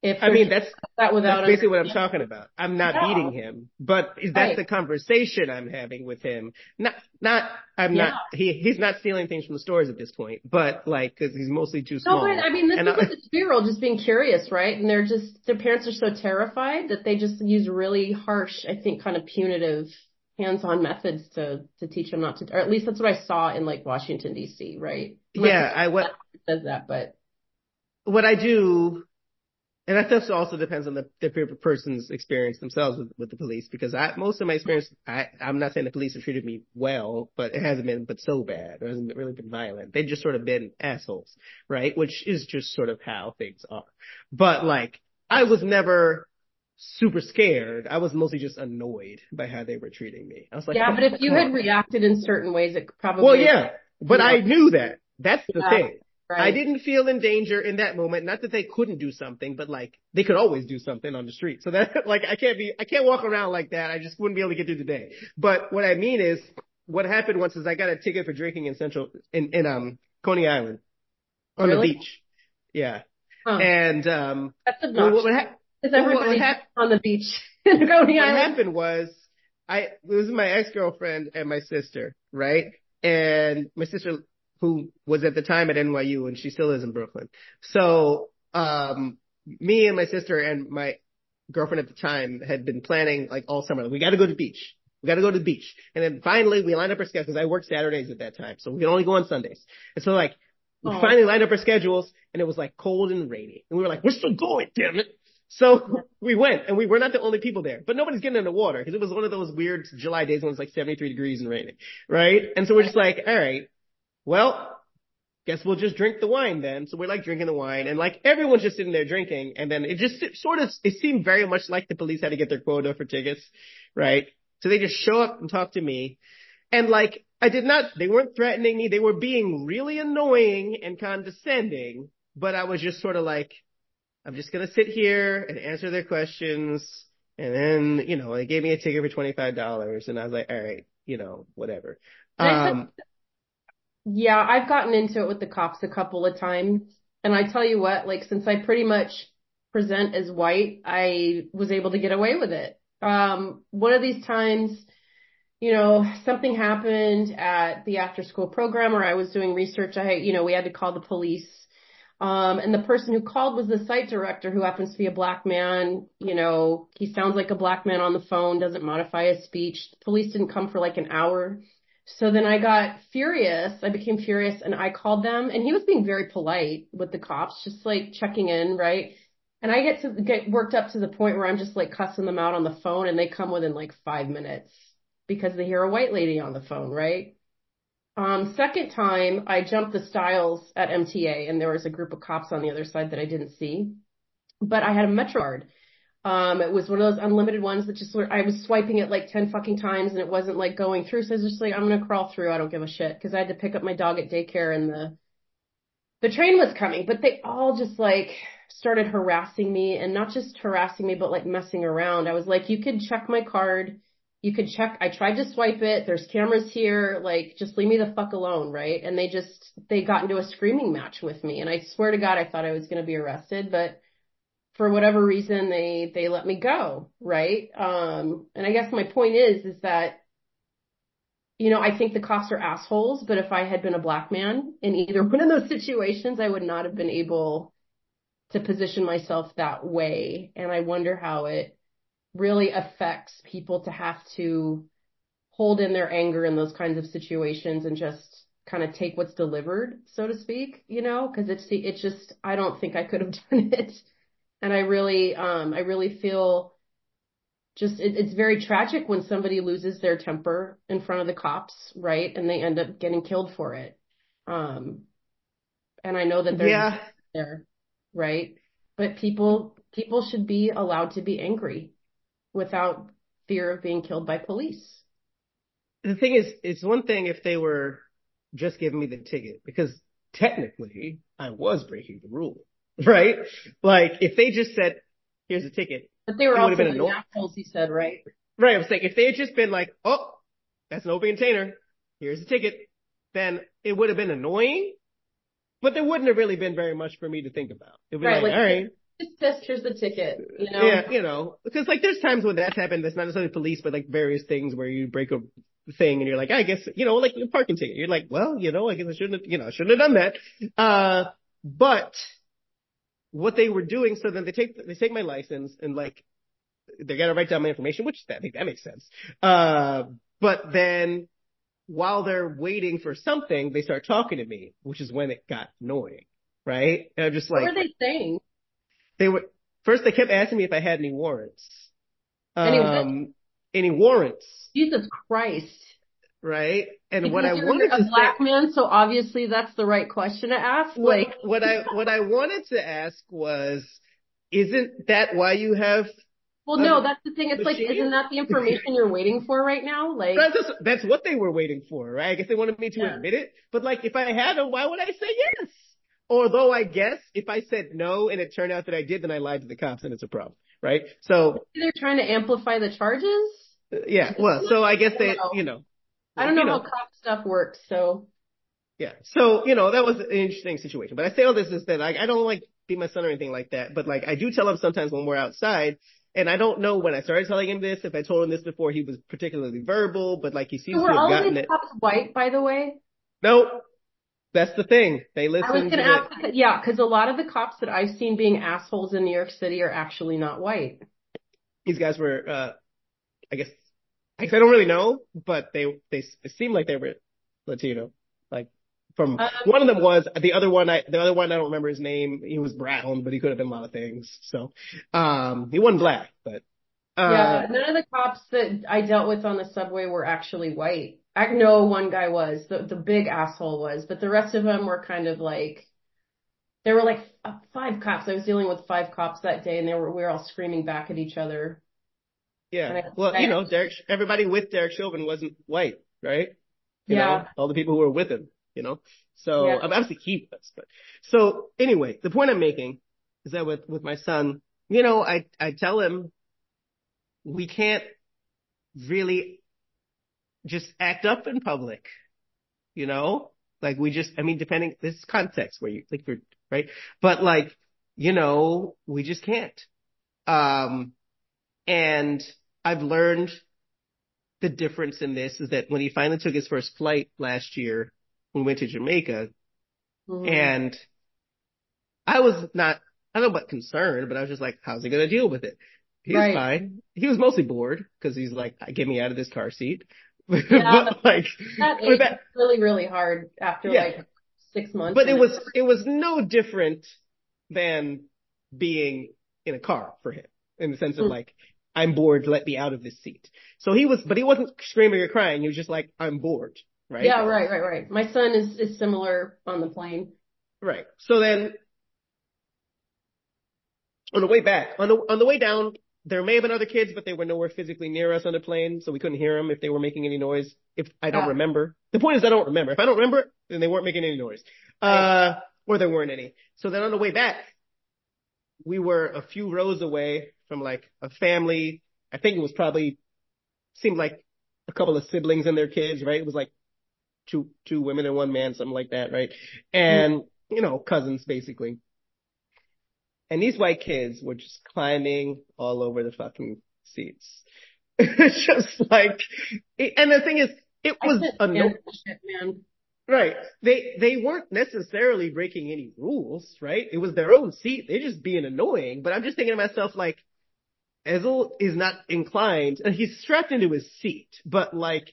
I mean, that's, that without that's basically what I'm talking about. I'm not yeah. beating him, but is that right. the conversation I'm having with him? Not, not, I'm yeah. not, he, he's not stealing things from the stores at this point, but like, cause he's mostly too small. No, but I mean, this and is a two-year-old just being curious, right? And they're just, their parents are so terrified that they just use really harsh, I think, kind of punitive hands-on methods to, to teach them not to, or at least that's what I saw in like Washington DC, right? Yeah, I, what, says that, but. What I do and I think also depends on the, the person's experience themselves with, with the police because I, most of my experience, I, I'm not saying the police have treated me well, but it hasn't been, but so bad. It hasn't really been violent. They've just sort of been assholes, right? Which is just sort of how things are. But like, I was never super scared. I was mostly just annoyed by how they were treating me. I was like, yeah, but if you had reacted in certain ways, it probably. Well, yeah, but I knew that. That's the yeah. thing. Right. I didn't feel in danger in that moment. Not that they couldn't do something, but like they could always do something on the street. So that like I can't be I can't walk around like that. I just wouldn't be able to get through the day. But what I mean is what happened once is I got a ticket for drinking in Central in in um Coney Island on really? the beach. Yeah. Huh. And um That's obnoxious. Well, what, ha- Is everybody what, on the beach in Coney Island? What happened was I it was my ex girlfriend and my sister, right? And my sister who was at the time at NYU and she still is in Brooklyn. So, um, me and my sister and my girlfriend at the time had been planning like all summer. Like, we got to go to the beach. We got to go to the beach. And then finally we lined up our schedules because I worked Saturdays at that time. So we could only go on Sundays. And so like we oh. finally lined up our schedules and it was like cold and rainy. And we were like, we're still going, damn it. So we went and we were not the only people there, but nobody's getting in the water because it was one of those weird July days when it's like 73 degrees and raining. Right. And so we're just like, all right, well, guess we'll just drink the wine then. So we're like drinking the wine and like everyone's just sitting there drinking. And then it just sort of, it seemed very much like the police had to get their quota for tickets, right? So they just show up and talk to me. And like, I did not, they weren't threatening me. They were being really annoying and condescending, but I was just sort of like, I'm just going to sit here and answer their questions. And then, you know, they gave me a ticket for $25 and I was like, all right, you know, whatever. Um, yeah, I've gotten into it with the cops a couple of times. And I tell you what, like, since I pretty much present as white, I was able to get away with it. Um, one of these times, you know, something happened at the after school program or I was doing research. I, you know, we had to call the police. Um, and the person who called was the site director who happens to be a black man. You know, he sounds like a black man on the phone, doesn't modify his speech. The police didn't come for like an hour. So then I got furious. I became furious and I called them and he was being very polite with the cops, just like checking in, right? And I get to get worked up to the point where I'm just like cussing them out on the phone and they come within like five minutes because they hear a white lady on the phone, right? Um, second time I jumped the stiles at MTA and there was a group of cops on the other side that I didn't see, but I had a Metro card um, it was one of those unlimited ones that just I was swiping it like 10 fucking times and it wasn't like going through. So I was just like, I'm going to crawl through. I don't give a shit. Cause I had to pick up my dog at daycare and the, the train was coming, but they all just like started harassing me and not just harassing me, but like messing around. I was like, you could check my card. You could check. I tried to swipe it. There's cameras here. Like, just leave me the fuck alone. Right. And they just, they got into a screaming match with me. And I swear to God, I thought I was going to be arrested, but for whatever reason they they let me go, right? Um, and I guess my point is is that you know I think the cops are assholes, but if I had been a black man in either one of those situations, I would not have been able to position myself that way, and I wonder how it really affects people to have to hold in their anger in those kinds of situations and just kind of take what's delivered, so to speak, you know, because it's it's just I don't think I could have done it and I really, um, I really feel just it, it's very tragic when somebody loses their temper in front of the cops, right? And they end up getting killed for it. Um, and I know that there's yeah. there, right? But people people should be allowed to be angry without fear of being killed by police. The thing is, it's one thing if they were just giving me the ticket because technically I was breaking the rule. right? Like if they just said, "Here's a ticket," but they were also been the assholes. He said, right? Right. I was saying if they had just been like, "Oh, that's an open container. Here's a ticket," then it would have been annoying, but there wouldn't have really been very much for me to think about. It would right, like, like, all right. Just the ticket, you know? Yeah, you know, because like there's times when that's happened that's not necessarily police, but like various things where you break a thing and you're like, I guess, you know, like a parking ticket. You're like, well, you know, I guess I shouldn't have, you know, I shouldn't have done that. Uh, but what they were doing. So then they take they take my license and like they're gonna write down my information, which I think that makes sense. Uh, but then while they're waiting for something, they start talking to me, which is when it got annoying, right? And I'm just like, what were they saying? They were first. They kept asking me if I had any warrants. Um, any warrants? Jesus Christ! Right? And because what I wanted a black say, man, so obviously that's the right question to ask. What, like what I what I wanted to ask was, isn't that why you have? Well, no, that's the thing. It's machine? like, isn't that the information you're waiting for right now? Like that's just, that's what they were waiting for, right? I guess they wanted me to yeah. admit it, but like if I had them, why would I say yes? Although I guess if I said no and it turned out that I did, then I lied to the cops and it's a problem, right? So they're trying to amplify the charges. Uh, yeah, well, so I guess they, you know, I don't know, you know how cop stuff works, so. Yeah. So, you know, that was an interesting situation. But I say all this is that I, I don't like be my son or anything like that. But like I do tell him sometimes when we're outside, and I don't know when I started telling him this, if I told him this before he was particularly verbal, but like he seems so to have gotten it. All the cops white, by the way? No. That's the thing. They listen I was gonna ask, it. yeah, because a lot of the cops that I've seen being assholes in New York City are actually not white. These guys were, uh, I guess, I don't really know, but they they seem like they were Latino. Like from um, one of them was the other one. I the other one I don't remember his name. He was brown, but he could have been a lot of things. So um he wasn't black, but uh, yeah, none of the cops that I dealt with on the subway were actually white. I know one guy was the the big asshole was, but the rest of them were kind of like there were like five cops. I was dealing with five cops that day, and they were we were all screaming back at each other. Yeah. Well, you know, Derek, everybody with Derek Chauvin wasn't white, right? You yeah. Know, all the people who were with him, you know. So yeah. obviously he was, but so anyway, the point I'm making is that with with my son, you know, I I tell him we can't really just act up in public, you know? Like we just, I mean, depending, this is context where you, like, you're, right? But like, you know, we just can't. Um, and I've learned the difference in this is that when he finally took his first flight last year, we went to Jamaica mm-hmm. and I was not, I don't know about concerned, but I was just like, how's he going to deal with it? He right. was fine. He was mostly bored because he's like, get me out of this car seat. Yeah, but like that that, really, really hard after yeah. like six months. But it was it was no different than being in a car for him in the sense of mm. like I'm bored, let me out of this seat. So he was, but he wasn't screaming or crying. He was just like, I'm bored, right? Yeah, right, right, right. My son is is similar on the plane. Right. So then on the way back, on the on the way down, there may have been other kids, but they were nowhere physically near us on the plane, so we couldn't hear them if they were making any noise. If I don't remember, the point is I don't remember. If I don't remember, then they weren't making any noise, uh, or there weren't any. So then on the way back, we were a few rows away from like a family. I think it was probably seemed like a couple of siblings and their kids, right? It was like two two women and one man, something like that, right? And you know, cousins basically. And these white kids were just climbing all over the fucking seats. just like, and the thing is, it was a annoying. man. Right. They, they weren't necessarily breaking any rules, right? It was their own seat. They're just being annoying. But I'm just thinking to myself, like, Ezel is not inclined, and he's strapped into his seat, but like,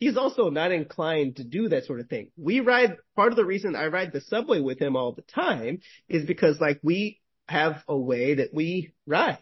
he's also not inclined to do that sort of thing. We ride, part of the reason I ride the subway with him all the time is because like we have a way that we ride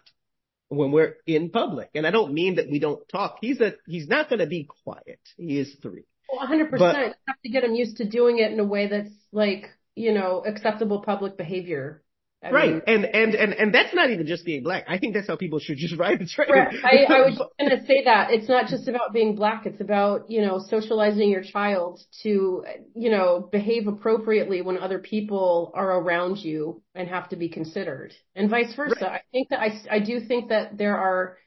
when we're in public. And I don't mean that we don't talk. He's a, he's not going to be quiet. He is three. Well, 100%. But, have to get him used to doing it in a way that's like, you know, acceptable public behavior. I right. Mean, and, and, and, and that's not even just being black. I think that's how people should just ride the train. Right. I, I was going to say that. It's not just about being black. It's about, you know, socializing your child to, you know, behave appropriately when other people are around you and have to be considered and vice versa. Right. I think that I, I do think that there are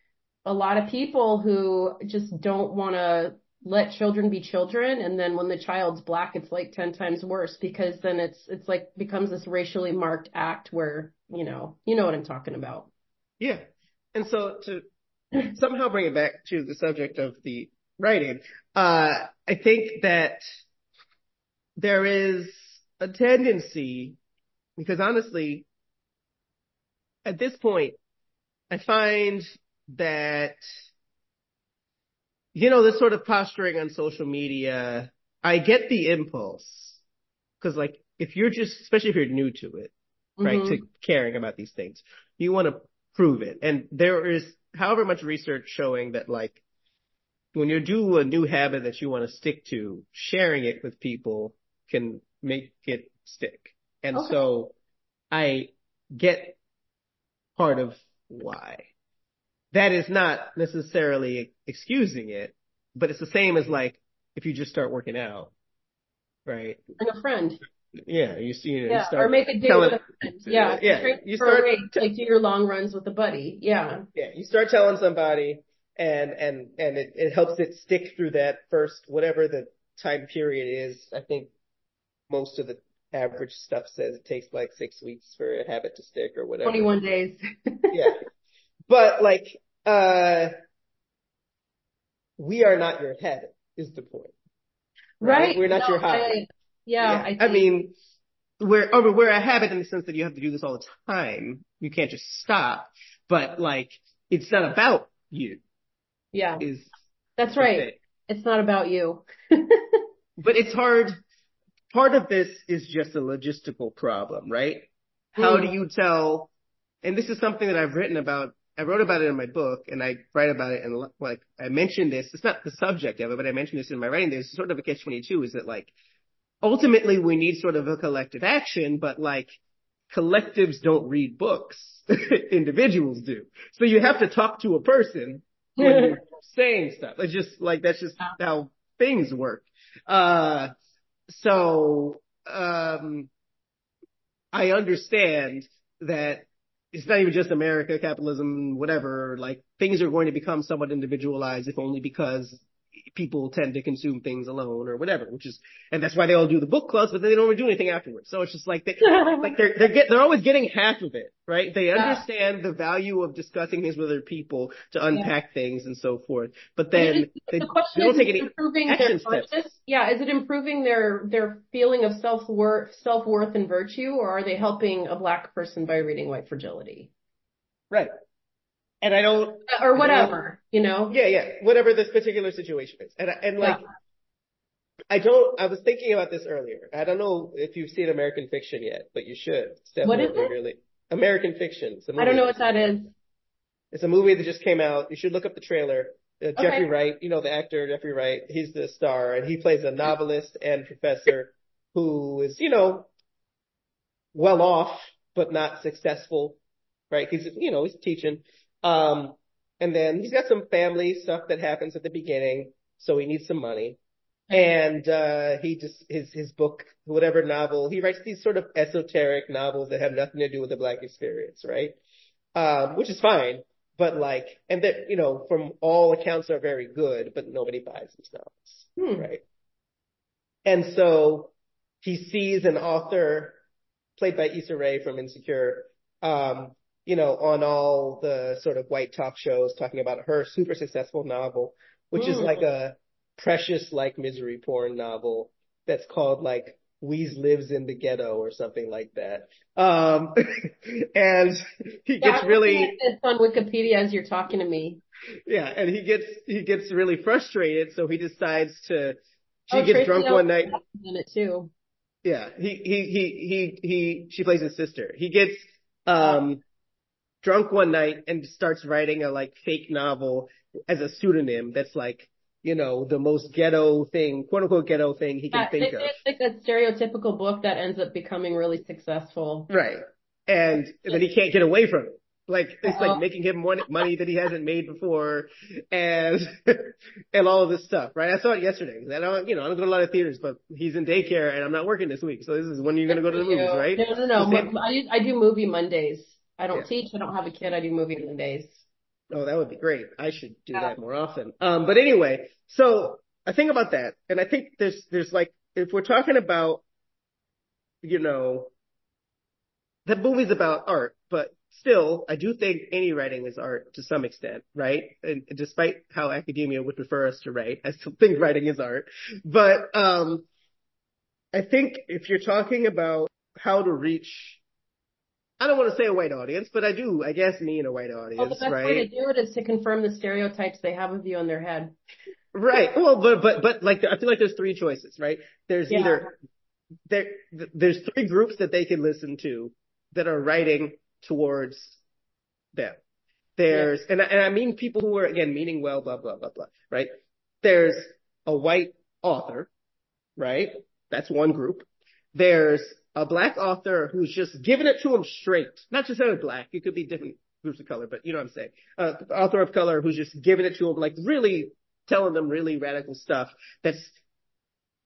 a lot of people who just don't want to let children be children and then when the child's black it's like 10 times worse because then it's it's like becomes this racially marked act where you know you know what i'm talking about. Yeah. And so to somehow bring it back to the subject of the writing uh i think that there is a tendency because honestly at this point i find that you know, this sort of posturing on social media, I get the impulse. Cause like, if you're just, especially if you're new to it, mm-hmm. right, to caring about these things, you want to prove it. And there is however much research showing that like, when you do a new habit that you want to stick to, sharing it with people can make it stick. And okay. so I get part of why that is not necessarily excusing it, but it's the same as like if you just start working out, right? And a friend. Yeah, you see, you, know, yeah, you start or make a date with a friend. Yeah, yeah. You start t- like do your long runs with a buddy. Yeah. Yeah, you start telling somebody, and and and it, it helps it stick through that first whatever the time period is. I think most of the average stuff says it takes like six weeks for a habit to stick or whatever. Twenty one days. yeah, but like, uh, we are not your head is the point. Right. right? We're not no, your hobby. I, yeah. yeah. I, I, mean, we're, or we're a habit in the sense that you have to do this all the time. You can't just stop, but like, it's not about you. Yeah. Is that's right. It's not about you. but it's hard. Part of this is just a logistical problem, right? How mm. do you tell, and this is something that I've written about I wrote about it in my book and I write about it and like I mentioned this, it's not the subject of it, but I mentioned this in my writing. There's sort of a catch 22 is that like ultimately we need sort of a collective action, but like collectives don't read books. Individuals do. So you have to talk to a person when you're saying stuff. It's just like, that's just how things work. Uh, so, um, I understand that it's not even just America, capitalism, whatever, like things are going to become somewhat individualized if only because people tend to consume things alone or whatever, which is, and that's why they all do the book clubs, but then they don't really do anything afterwards. So it's just like they, like they're, they're get, they're always getting half of it, right? They understand yeah. the value of discussing things with other people to unpack yeah. things and so forth. But then they, the question they don't is, take any improving action their steps. Yeah. Is it improving their, their feeling of self-worth, self-worth and virtue, or are they helping a black person by reading White Fragility? Right. And I don't, or whatever, you know? Yeah, yeah, whatever this particular situation is. And, and like, yeah. I don't, I was thinking about this earlier. I don't know if you've seen American Fiction yet, but you should. what is it? Really, American Fiction. I don't know what that is. It's a movie that just came out. You should look up the trailer. Uh, okay. Jeffrey Wright, you know the actor Jeffrey Wright, he's the star and he plays a novelist and professor who is, you know, well off, but not successful, right? He's, you know, he's teaching um, and then he's got some family stuff that happens at the beginning, so he needs some money. And uh, he just his his book, whatever novel, he writes these sort of esoteric novels that have nothing to do with the black experience, right? Um, which is fine, but like, and that you know, from all accounts are very good, but nobody buys these novels, hmm. right? And so he sees an author played by Issa Rae from Insecure, um, you know, on all the sort of white talk shows talking about her super successful novel, which is like a precious like misery porn novel that's called like We's lives in the ghetto or something like that. Um, and he yeah, gets really it's on Wikipedia as you're talking to me. Yeah, and he gets he gets really frustrated, so he decides to. She oh, gets Tracee drunk one night. In it too. Yeah, he he he he he. She plays his sister. He gets um drunk one night and starts writing a like fake novel as a pseudonym that's like, you know, the most ghetto thing, quote unquote ghetto thing he can yeah, think of. It's like a stereotypical book that ends up becoming really successful. Right. And then he can't get away from it. Like it's like making him money that he hasn't made before, and and all of this stuff, right? I saw it yesterday. I don't, you know, I don't go to a lot of theaters, but he's in daycare and I'm not working this week, so this is when you're gonna go to the movies, right? No, no, no. I I do movie Mondays. I don't yeah. teach. I don't have a kid. I do movie days. Oh, that would be great. I should do yeah. that more often. Um, but anyway, so I think about that, and I think there's there's like if we're talking about, you know, that movie's about art, but still, I do think any writing is art to some extent, right? And despite how academia would prefer us to write, I still think writing is art. But um, I think if you're talking about how to reach I don't want to say a white audience, but I do, I guess, mean a white audience, well, the best right? way to do it is to confirm the stereotypes they have of you in their head. Right. Well, but but but like I feel like there's three choices, right? There's yeah. either there there's three groups that they can listen to that are writing towards them. There's yeah. and I, and I mean people who are again meaning well, blah blah blah blah, right? There's a white author, right? That's one group. There's a black author who's just giving it to him straight. Not just necessarily black. It could be different groups of color, but you know what I'm saying. Uh, author of color who's just giving it to him, like really telling them really radical stuff. That's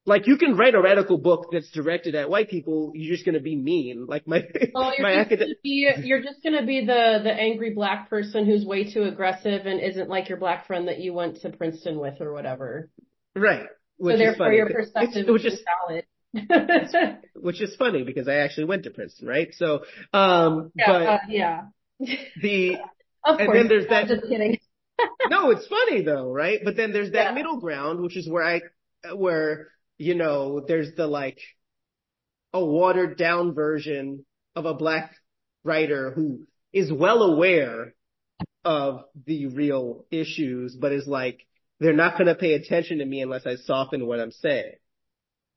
like you can write a radical book that's directed at white people. You're just gonna be mean. Like my well, you're my academic. You're just gonna be the the angry black person who's way too aggressive and isn't like your black friend that you went to Princeton with or whatever. Right. Which so therefore, your perspective it's, is valid. which is funny because I actually went to Princeton, right? So, um, yeah, but uh, yeah, the of and course, then there's that. I'm just kidding. no, it's funny though, right? But then there's that yeah. middle ground, which is where I, where you know, there's the like a watered down version of a black writer who is well aware of the real issues, but is like, they're not going to pay attention to me unless I soften what I'm saying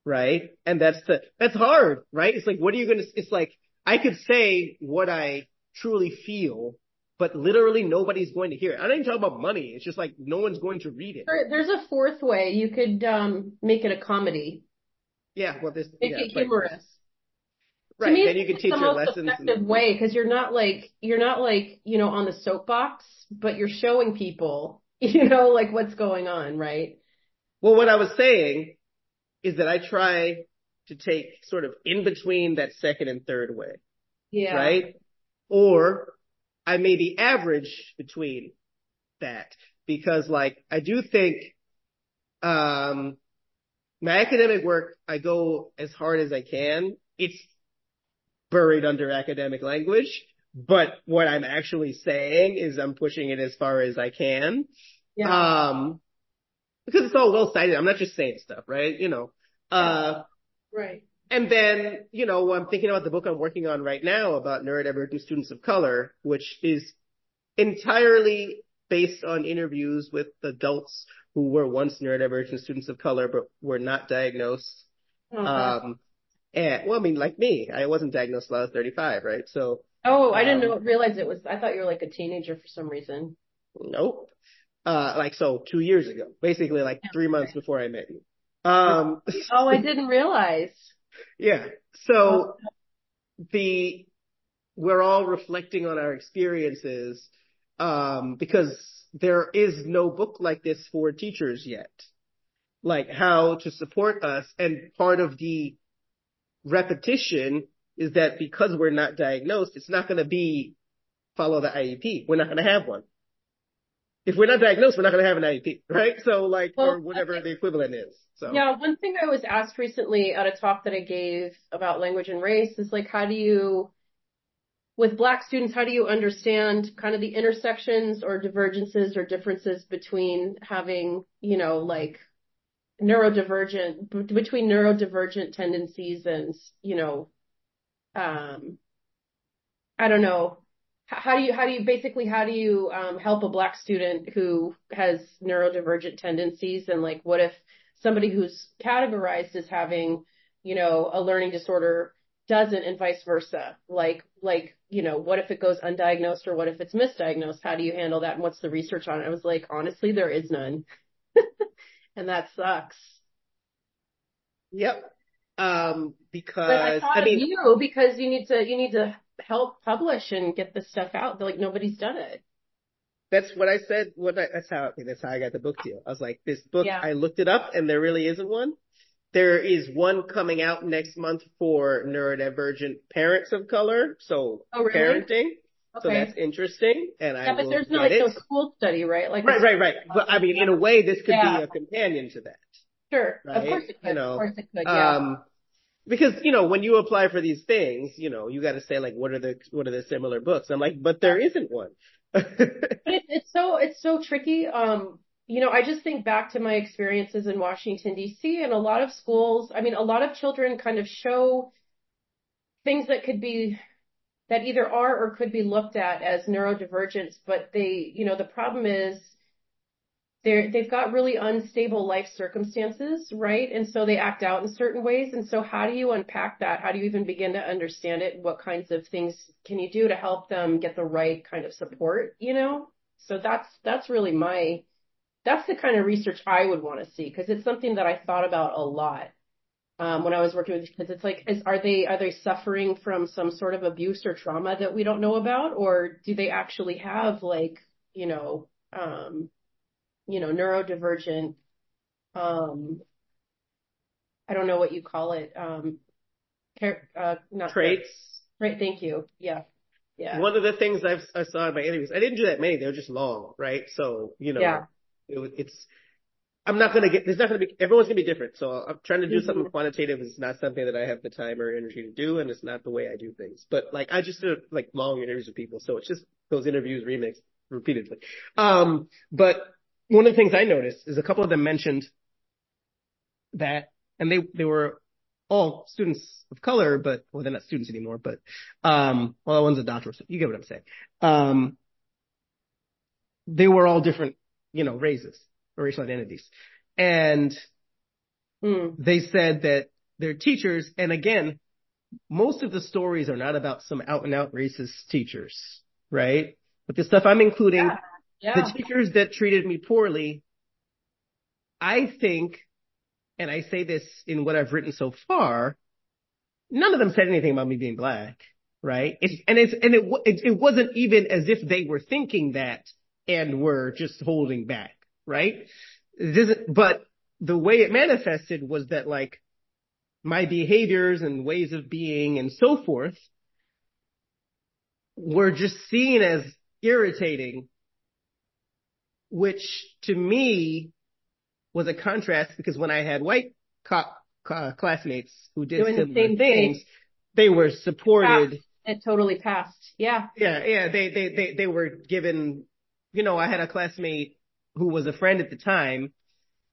right? And that's the, that's hard, right? It's like, what are you going to, it's like, I could say what I truly feel but literally nobody's going to hear it. I don't even talk about money. It's just like no one's going to read it. There's a fourth way. You could um, make it a comedy. Yeah, well, this make yeah, it humorous. Right. Me, then you can teach the your most lessons. effective and- way because you're not like you're not like you know on the soapbox, but you're showing people you know like what's going on, right? Well, what I was saying is that I try to take sort of in between that second and third way, Yeah. right? Or I maybe average between that because like I do think, um, my academic work, I go as hard as I can. It's buried under academic language, but what I'm actually saying is I'm pushing it as far as I can. Yeah. Um, because it's all well cited. I'm not just saying stuff, right? You know, uh, right. and then, you know, I'm thinking about the book I'm working on right now about neurodivergent students of color, which is entirely based on interviews with adults who were once neurodivergent students of color, but were not diagnosed. Okay. Um, and well, I mean, like me, I wasn't diagnosed until I was 35, right? So, oh, I didn't um, know realize it was. I thought you were like a teenager for some reason. nope. Uh, like so two years ago, basically like three months before I met you. Um, Oh, I didn't realize. Yeah. So the we're all reflecting on our experiences um, because there is no book like this for teachers yet. Like how to support us, and part of the repetition is that because we're not diagnosed, it's not going to be follow the IEP. We're not going to have one. If we're not diagnosed, we're not going to have an IEP, right? So like, Well, or whatever the equivalent is. So Yeah, one thing I was asked recently at a talk that I gave about language and race is like, how do you, with black students, how do you understand kind of the intersections or divergences or differences between having, you know, like neurodivergent, b- between neurodivergent tendencies and, you know, um, I don't know. How do you, how do you, basically, how do you, um, help a black student who has neurodivergent tendencies and like, what if somebody who's categorized as having, you know, a learning disorder doesn't and vice versa? Like, like, you know, what if it goes undiagnosed or what if it's misdiagnosed? How do you handle that? And what's the research on it? I was like, honestly, there is none. and that sucks. Yep. Um, because But I thought I mean, of you because you need to, you need to help publish and get this stuff out. They're like nobody's done it. that's what I said. What I, that's how that's how I got the book deal. I was like, this book. Yeah. I looked it up, and there really isn't one. There is one coming out next month for neurodivergent parents of color, so Oh, really? parenting. So that's interesting, and I Yeah, but there's no like it. no school study, right? Like Right, right, right. But I mean, in a way, this could Yeah. be a companion to that. Sure. Of Right? course it could. You know, of course it could. Yeah. Um, because you know when you apply for these things, you know you got to say like, what are the what are the similar books? I'm like, but there isn't one. But it's it's so it's so tricky. Um, you know, I just think back to my experiences in Washington D.C. and a lot of schools. I mean, a lot of children kind of show things that could be that either are or could be looked at as neurodivergence, but they, you know, the problem is they're they've got really unstable life circumstances, right? And so they act out in certain ways. And so how do you unpack that? How do you even begin to understand it? What kinds of things can you do to help them get the right kind of support, you know? So that's that's really my that's the kind of research I would want to see because it's something that I thought about a lot um, when I was working with kids. It's like, is, are they are they suffering from some sort of abuse or trauma that we don't know about, or do they actually have like you know um, you know neurodivergent um, I don't know what you call it um, uh, not Traits. Right. Thank you. Yeah. Yeah. One of the things I've, I saw in my interviews, I didn't do that many. They were just long, right? So you know, Yeah. it, it's. I'm not gonna get. There's not gonna be. Everyone's gonna be different. So I'm trying to do something quantitative. Is not something that I have the time or energy to do, and it's not the way I do things. But like I just did like long interviews with people, so it's just those interviews remixed repeatedly. Um, but one of the things I noticed is a couple of them mentioned that, and they they were all students of color, but well, they're not students anymore. But um, well, one's a doctoral. student. You get what I'm saying. Um, they were all different, you know, races or racial identities, and Mm. they said that their teachers, and again, most of the stories are not about some out and out racist teachers, right? But the stuff I'm including, Yeah. Yeah. the teachers that treated me poorly, I think, and I say this in what I've written so far, none of them said anything about me being black, right? It's, and it's, and it, it, it wasn't even as if they were thinking that and were just holding back, right? But the way it manifested was that like my behaviors and ways of being and so forth were just seen as irritating, which to me was a contrast because when I had white co- co- classmates who did Doing the same thing. things, they were supported. It totally passed. Yeah. Yeah, yeah, they, they, they, they were given, you know, I had a classmate who was a friend at the time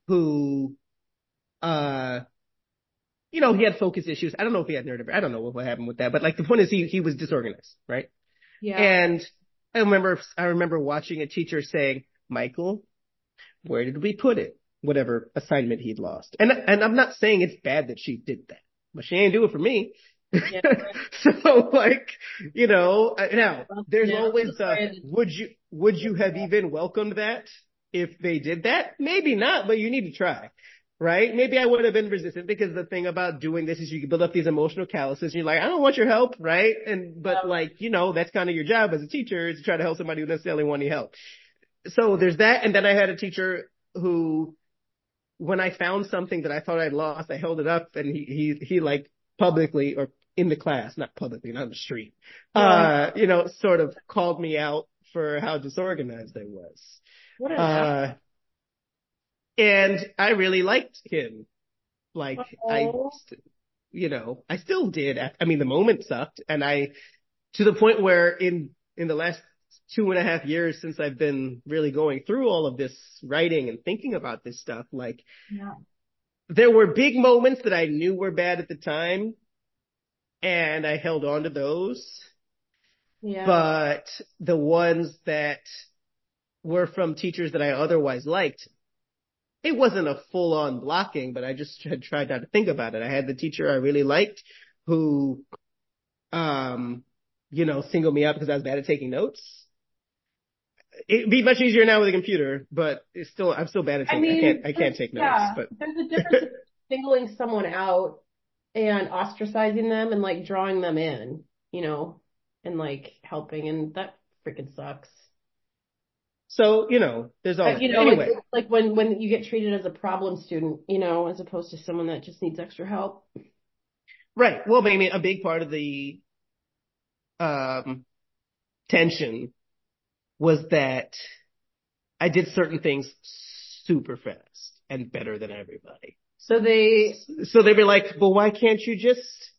who, uh, you know, he had focus issues. I don't know if he had neurodivergent. I don't know what happened with that, but like the point is he, he was disorganized, right? Yeah. And I remember, I remember watching a teacher saying, Michael, where did we put it? Whatever assignment he'd lost. And, and I'm not saying it's bad that she did that, but she ain't do it for me. Yeah. so like, you know, uh, now there's yeah, always uh would you, would you have even welcomed that if they did that? Maybe not, but you need to try. Right? Maybe I would have been resistant because the thing about doing this is you build up these emotional calluses and you're like, I don't want your help, right? And, but like, you know, that's kind of your job as a teacher is to try to help somebody who doesn't necessarily want any help. So there's that. And then I had a teacher who, when I found something that I thought I'd lost, I held it up and he, he, he like publicly or in the class, not publicly, not on the street, uh, you know, sort of called me out for how disorganized I was. What a Uh, and I really liked him. Like I, Oh. you know, I still did. I mean, the moment sucked and I, to the point where in, in the last two and a half years since I've been really going through all of this writing and thinking about this stuff, like yeah. there were big moments that I knew were bad at the time and I held on to those Yeah. but the ones that were from teachers that I otherwise liked, it wasn't a full on blocking, but I just had tried not to think about it. I had the teacher I really liked who, um, you know, singled me out because I was bad at taking notes. It'd be much easier now with a computer, but it's still, I'm still bad at taking, I, mean, can't, I can't take notes, yeah, but there's a difference in singling someone out and ostracizing them and like drawing them in, you know, and like helping, and that freaking sucks. so, you know, there's all, But, you know, anyway. like, like when when you get treated as a problem student, you know, as opposed to someone that just needs extra help. Right. Well, I mean, a big part of the um, tension was that I did certain things super fast and better than everybody. So they, So they were like, "But why can't you just?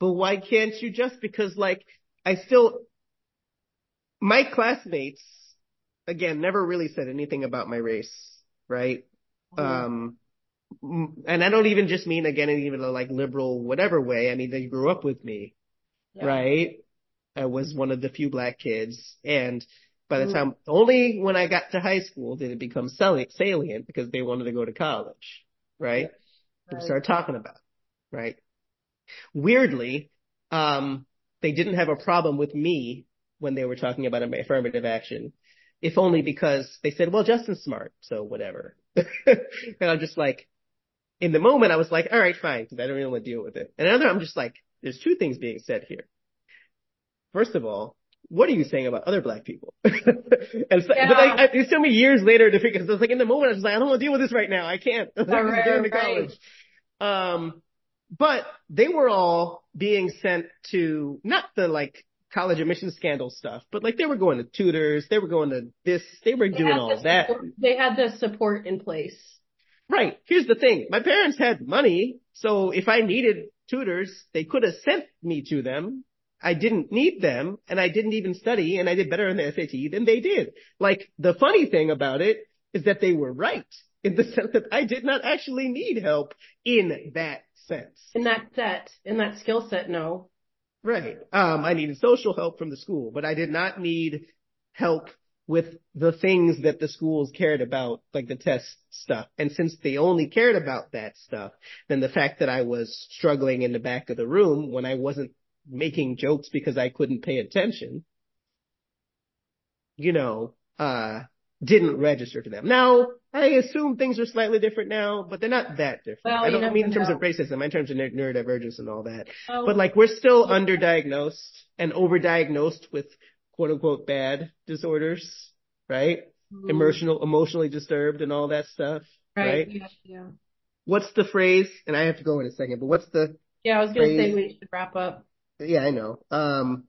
But why can't you just?" Because like I still, my classmates, again, never really said anything about my race, right? Um, and I don't even just mean again in even a like liberal whatever way. I mean they grew up with me, Yeah. right? I was one of the few black kids, and by the Mhm. time only when I got to high school did it become salient because they wanted to go to college, right? We Right. started talking about, it, right? Weirdly, um, they didn't have a problem with me when they were talking about affirmative action, if only because they said, well, Justin's smart, so whatever. and I'm just like, in the moment, I was like, all right, fine, because I don't really want to deal with it. And another, I'm just like, there's two things being said here. First of all, what are you saying about other black people? and so, but Yeah. like, I, it took me years later to figure, because I was like, in the moment, I was like, I don't want to deal with this right now. I can't. I'm right, going to right. Um, but they were all being sent to not the like college admission scandal stuff, but like they were going to tutors, they were going to this, they were They doing all the that. support- They had the support in place. Right. Here's the thing. My parents had money, so if I needed tutors, they could have sent me to them. I didn't need them, and I didn't even study, and I did better in the SAT than they did. Like, the funny thing about it is that they were right in the sense that I did not actually need help in that sense. In that set, in that skill set, no. Right. Um, I needed social help from the school, but I did not need help with the things that the schools cared about, like the test stuff. And since they only cared about that stuff, then the fact that I was struggling in the back of the room when I wasn't making jokes because I couldn't pay attention, you know, uh, didn't register to them. Now, I assume things are slightly different now, but they're not that different. Well, I don't mean in terms know. of racism, in terms of neur- neurodivergence and all that. Oh, But like, we're still underdiagnosed and overdiagnosed with quote unquote bad disorders, right? mm, Emotional, emotionally disturbed and all that stuff, right? Right. Yeah, yeah. What's the phrase? And I have to go in a second, but what's the, Yeah, I was gonna say we should wrap up. Yeah, I know. Um,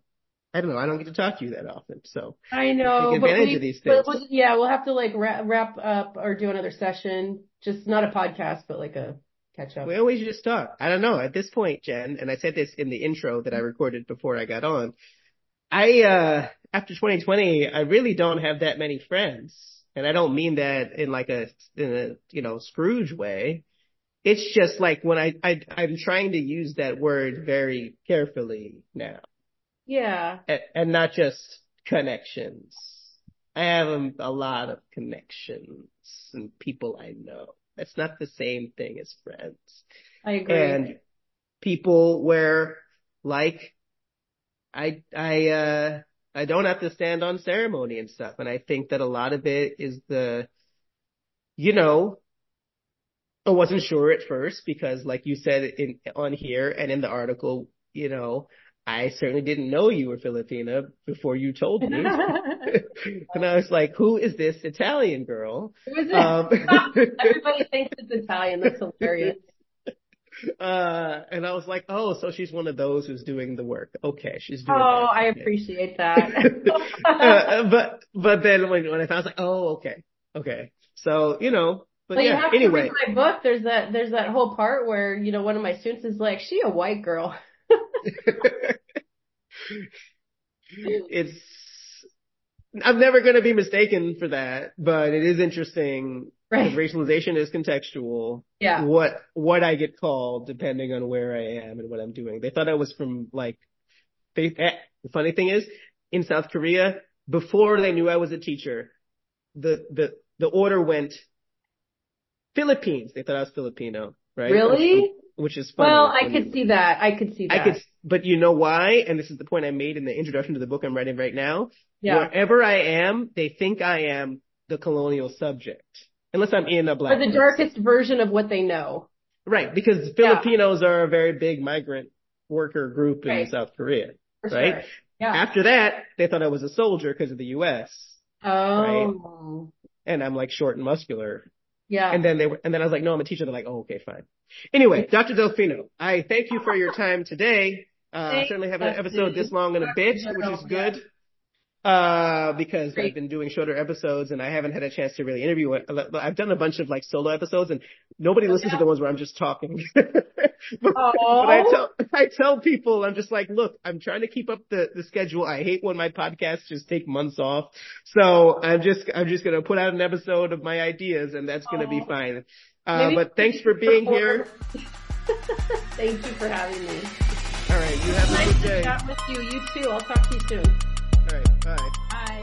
I don't know. I don't get to talk to you that often, so. I know, Take but advantage we, of these things. we'll- yeah, we'll have to like wrap, wrap up or do another session. Just not a podcast, but like a catch up. We always just talk. I don't know. At this point, Jen, and I said this in the intro that I recorded before I got on. I, uh, after 2020, I really don't have that many friends. And I don't mean that in like a, in a, you know, Scrooge way. It's just like when I, I, I'm trying to use that word very carefully now Yeah. and, and not just connections. I have a, a lot of connections and people I know. That's not the same thing as friends I agree. and people where like I I uh I don't have to stand on ceremony and stuff and I think that a lot of it is the you know I wasn't sure at first because like you said in on here and in the article you know I certainly didn't know you were Filipina before you told me and I was like who is this Italian girl Who is it? um Everybody thinks it's Italian. That's hilarious. Uh, and I was like, oh, so she's one of those who's doing the work. Okay, she's doing Oh. I appreciate that. uh, but but then when when I found, I was like, oh, okay, okay. So you know, but, But you have Anyway, to read my book. There's that there's that whole part where you know one of my students is like, "She a white girl." it's I'm never going to be mistaken for that, but it is interesting. Right. Racialization is contextual. Yeah. What what I get called depending on where I am and what I'm doing. They thought I was from like. They, eh, the funny thing is, in South Korea, before they knew I was a teacher, the the the order went Philippines. They thought I was Filipino, right? Really? Which is funny. Well, I could see that. I could see that. I could, but you know why? And this is the point I made in the introduction to the book I'm writing right now. Yeah. Wherever I am, they think I am the colonial subject. Unless I'm in a black. Or the place. darkest version of what they know. Right, because Yeah. Filipinos are a very big migrant worker group in Right. South Korea. For Right? sure. Yeah. After that, they thought I was a soldier because of the U.S. Oh. and I'm like short and muscular. Yeah. And then they were, and then I was like, no, I'm a teacher. They're like, oh, okay, fine. Anyway, Dr. Delfino, I thank you for your time today. Uh, certainly have an episode this long and a bit, which is good. Uh, because Great. I've been doing shorter episodes and I haven't had a chance to really interview it. I've done a bunch of like solo episodes and nobody listens to the ones where I'm just talking. but, but I Oh. tell, I tell people, I'm just like, look, I'm trying to keep up the, the schedule. I hate when my podcasts just take months off. So I'm just, I'm just going to put out an episode of my ideas and that's going to be Oh. fine. Uh, but thanks for being here. Thank you for having me. All right. You have a Nice good to day. chat with you. You too. I'll talk to you soon. All right. Bye. Bye.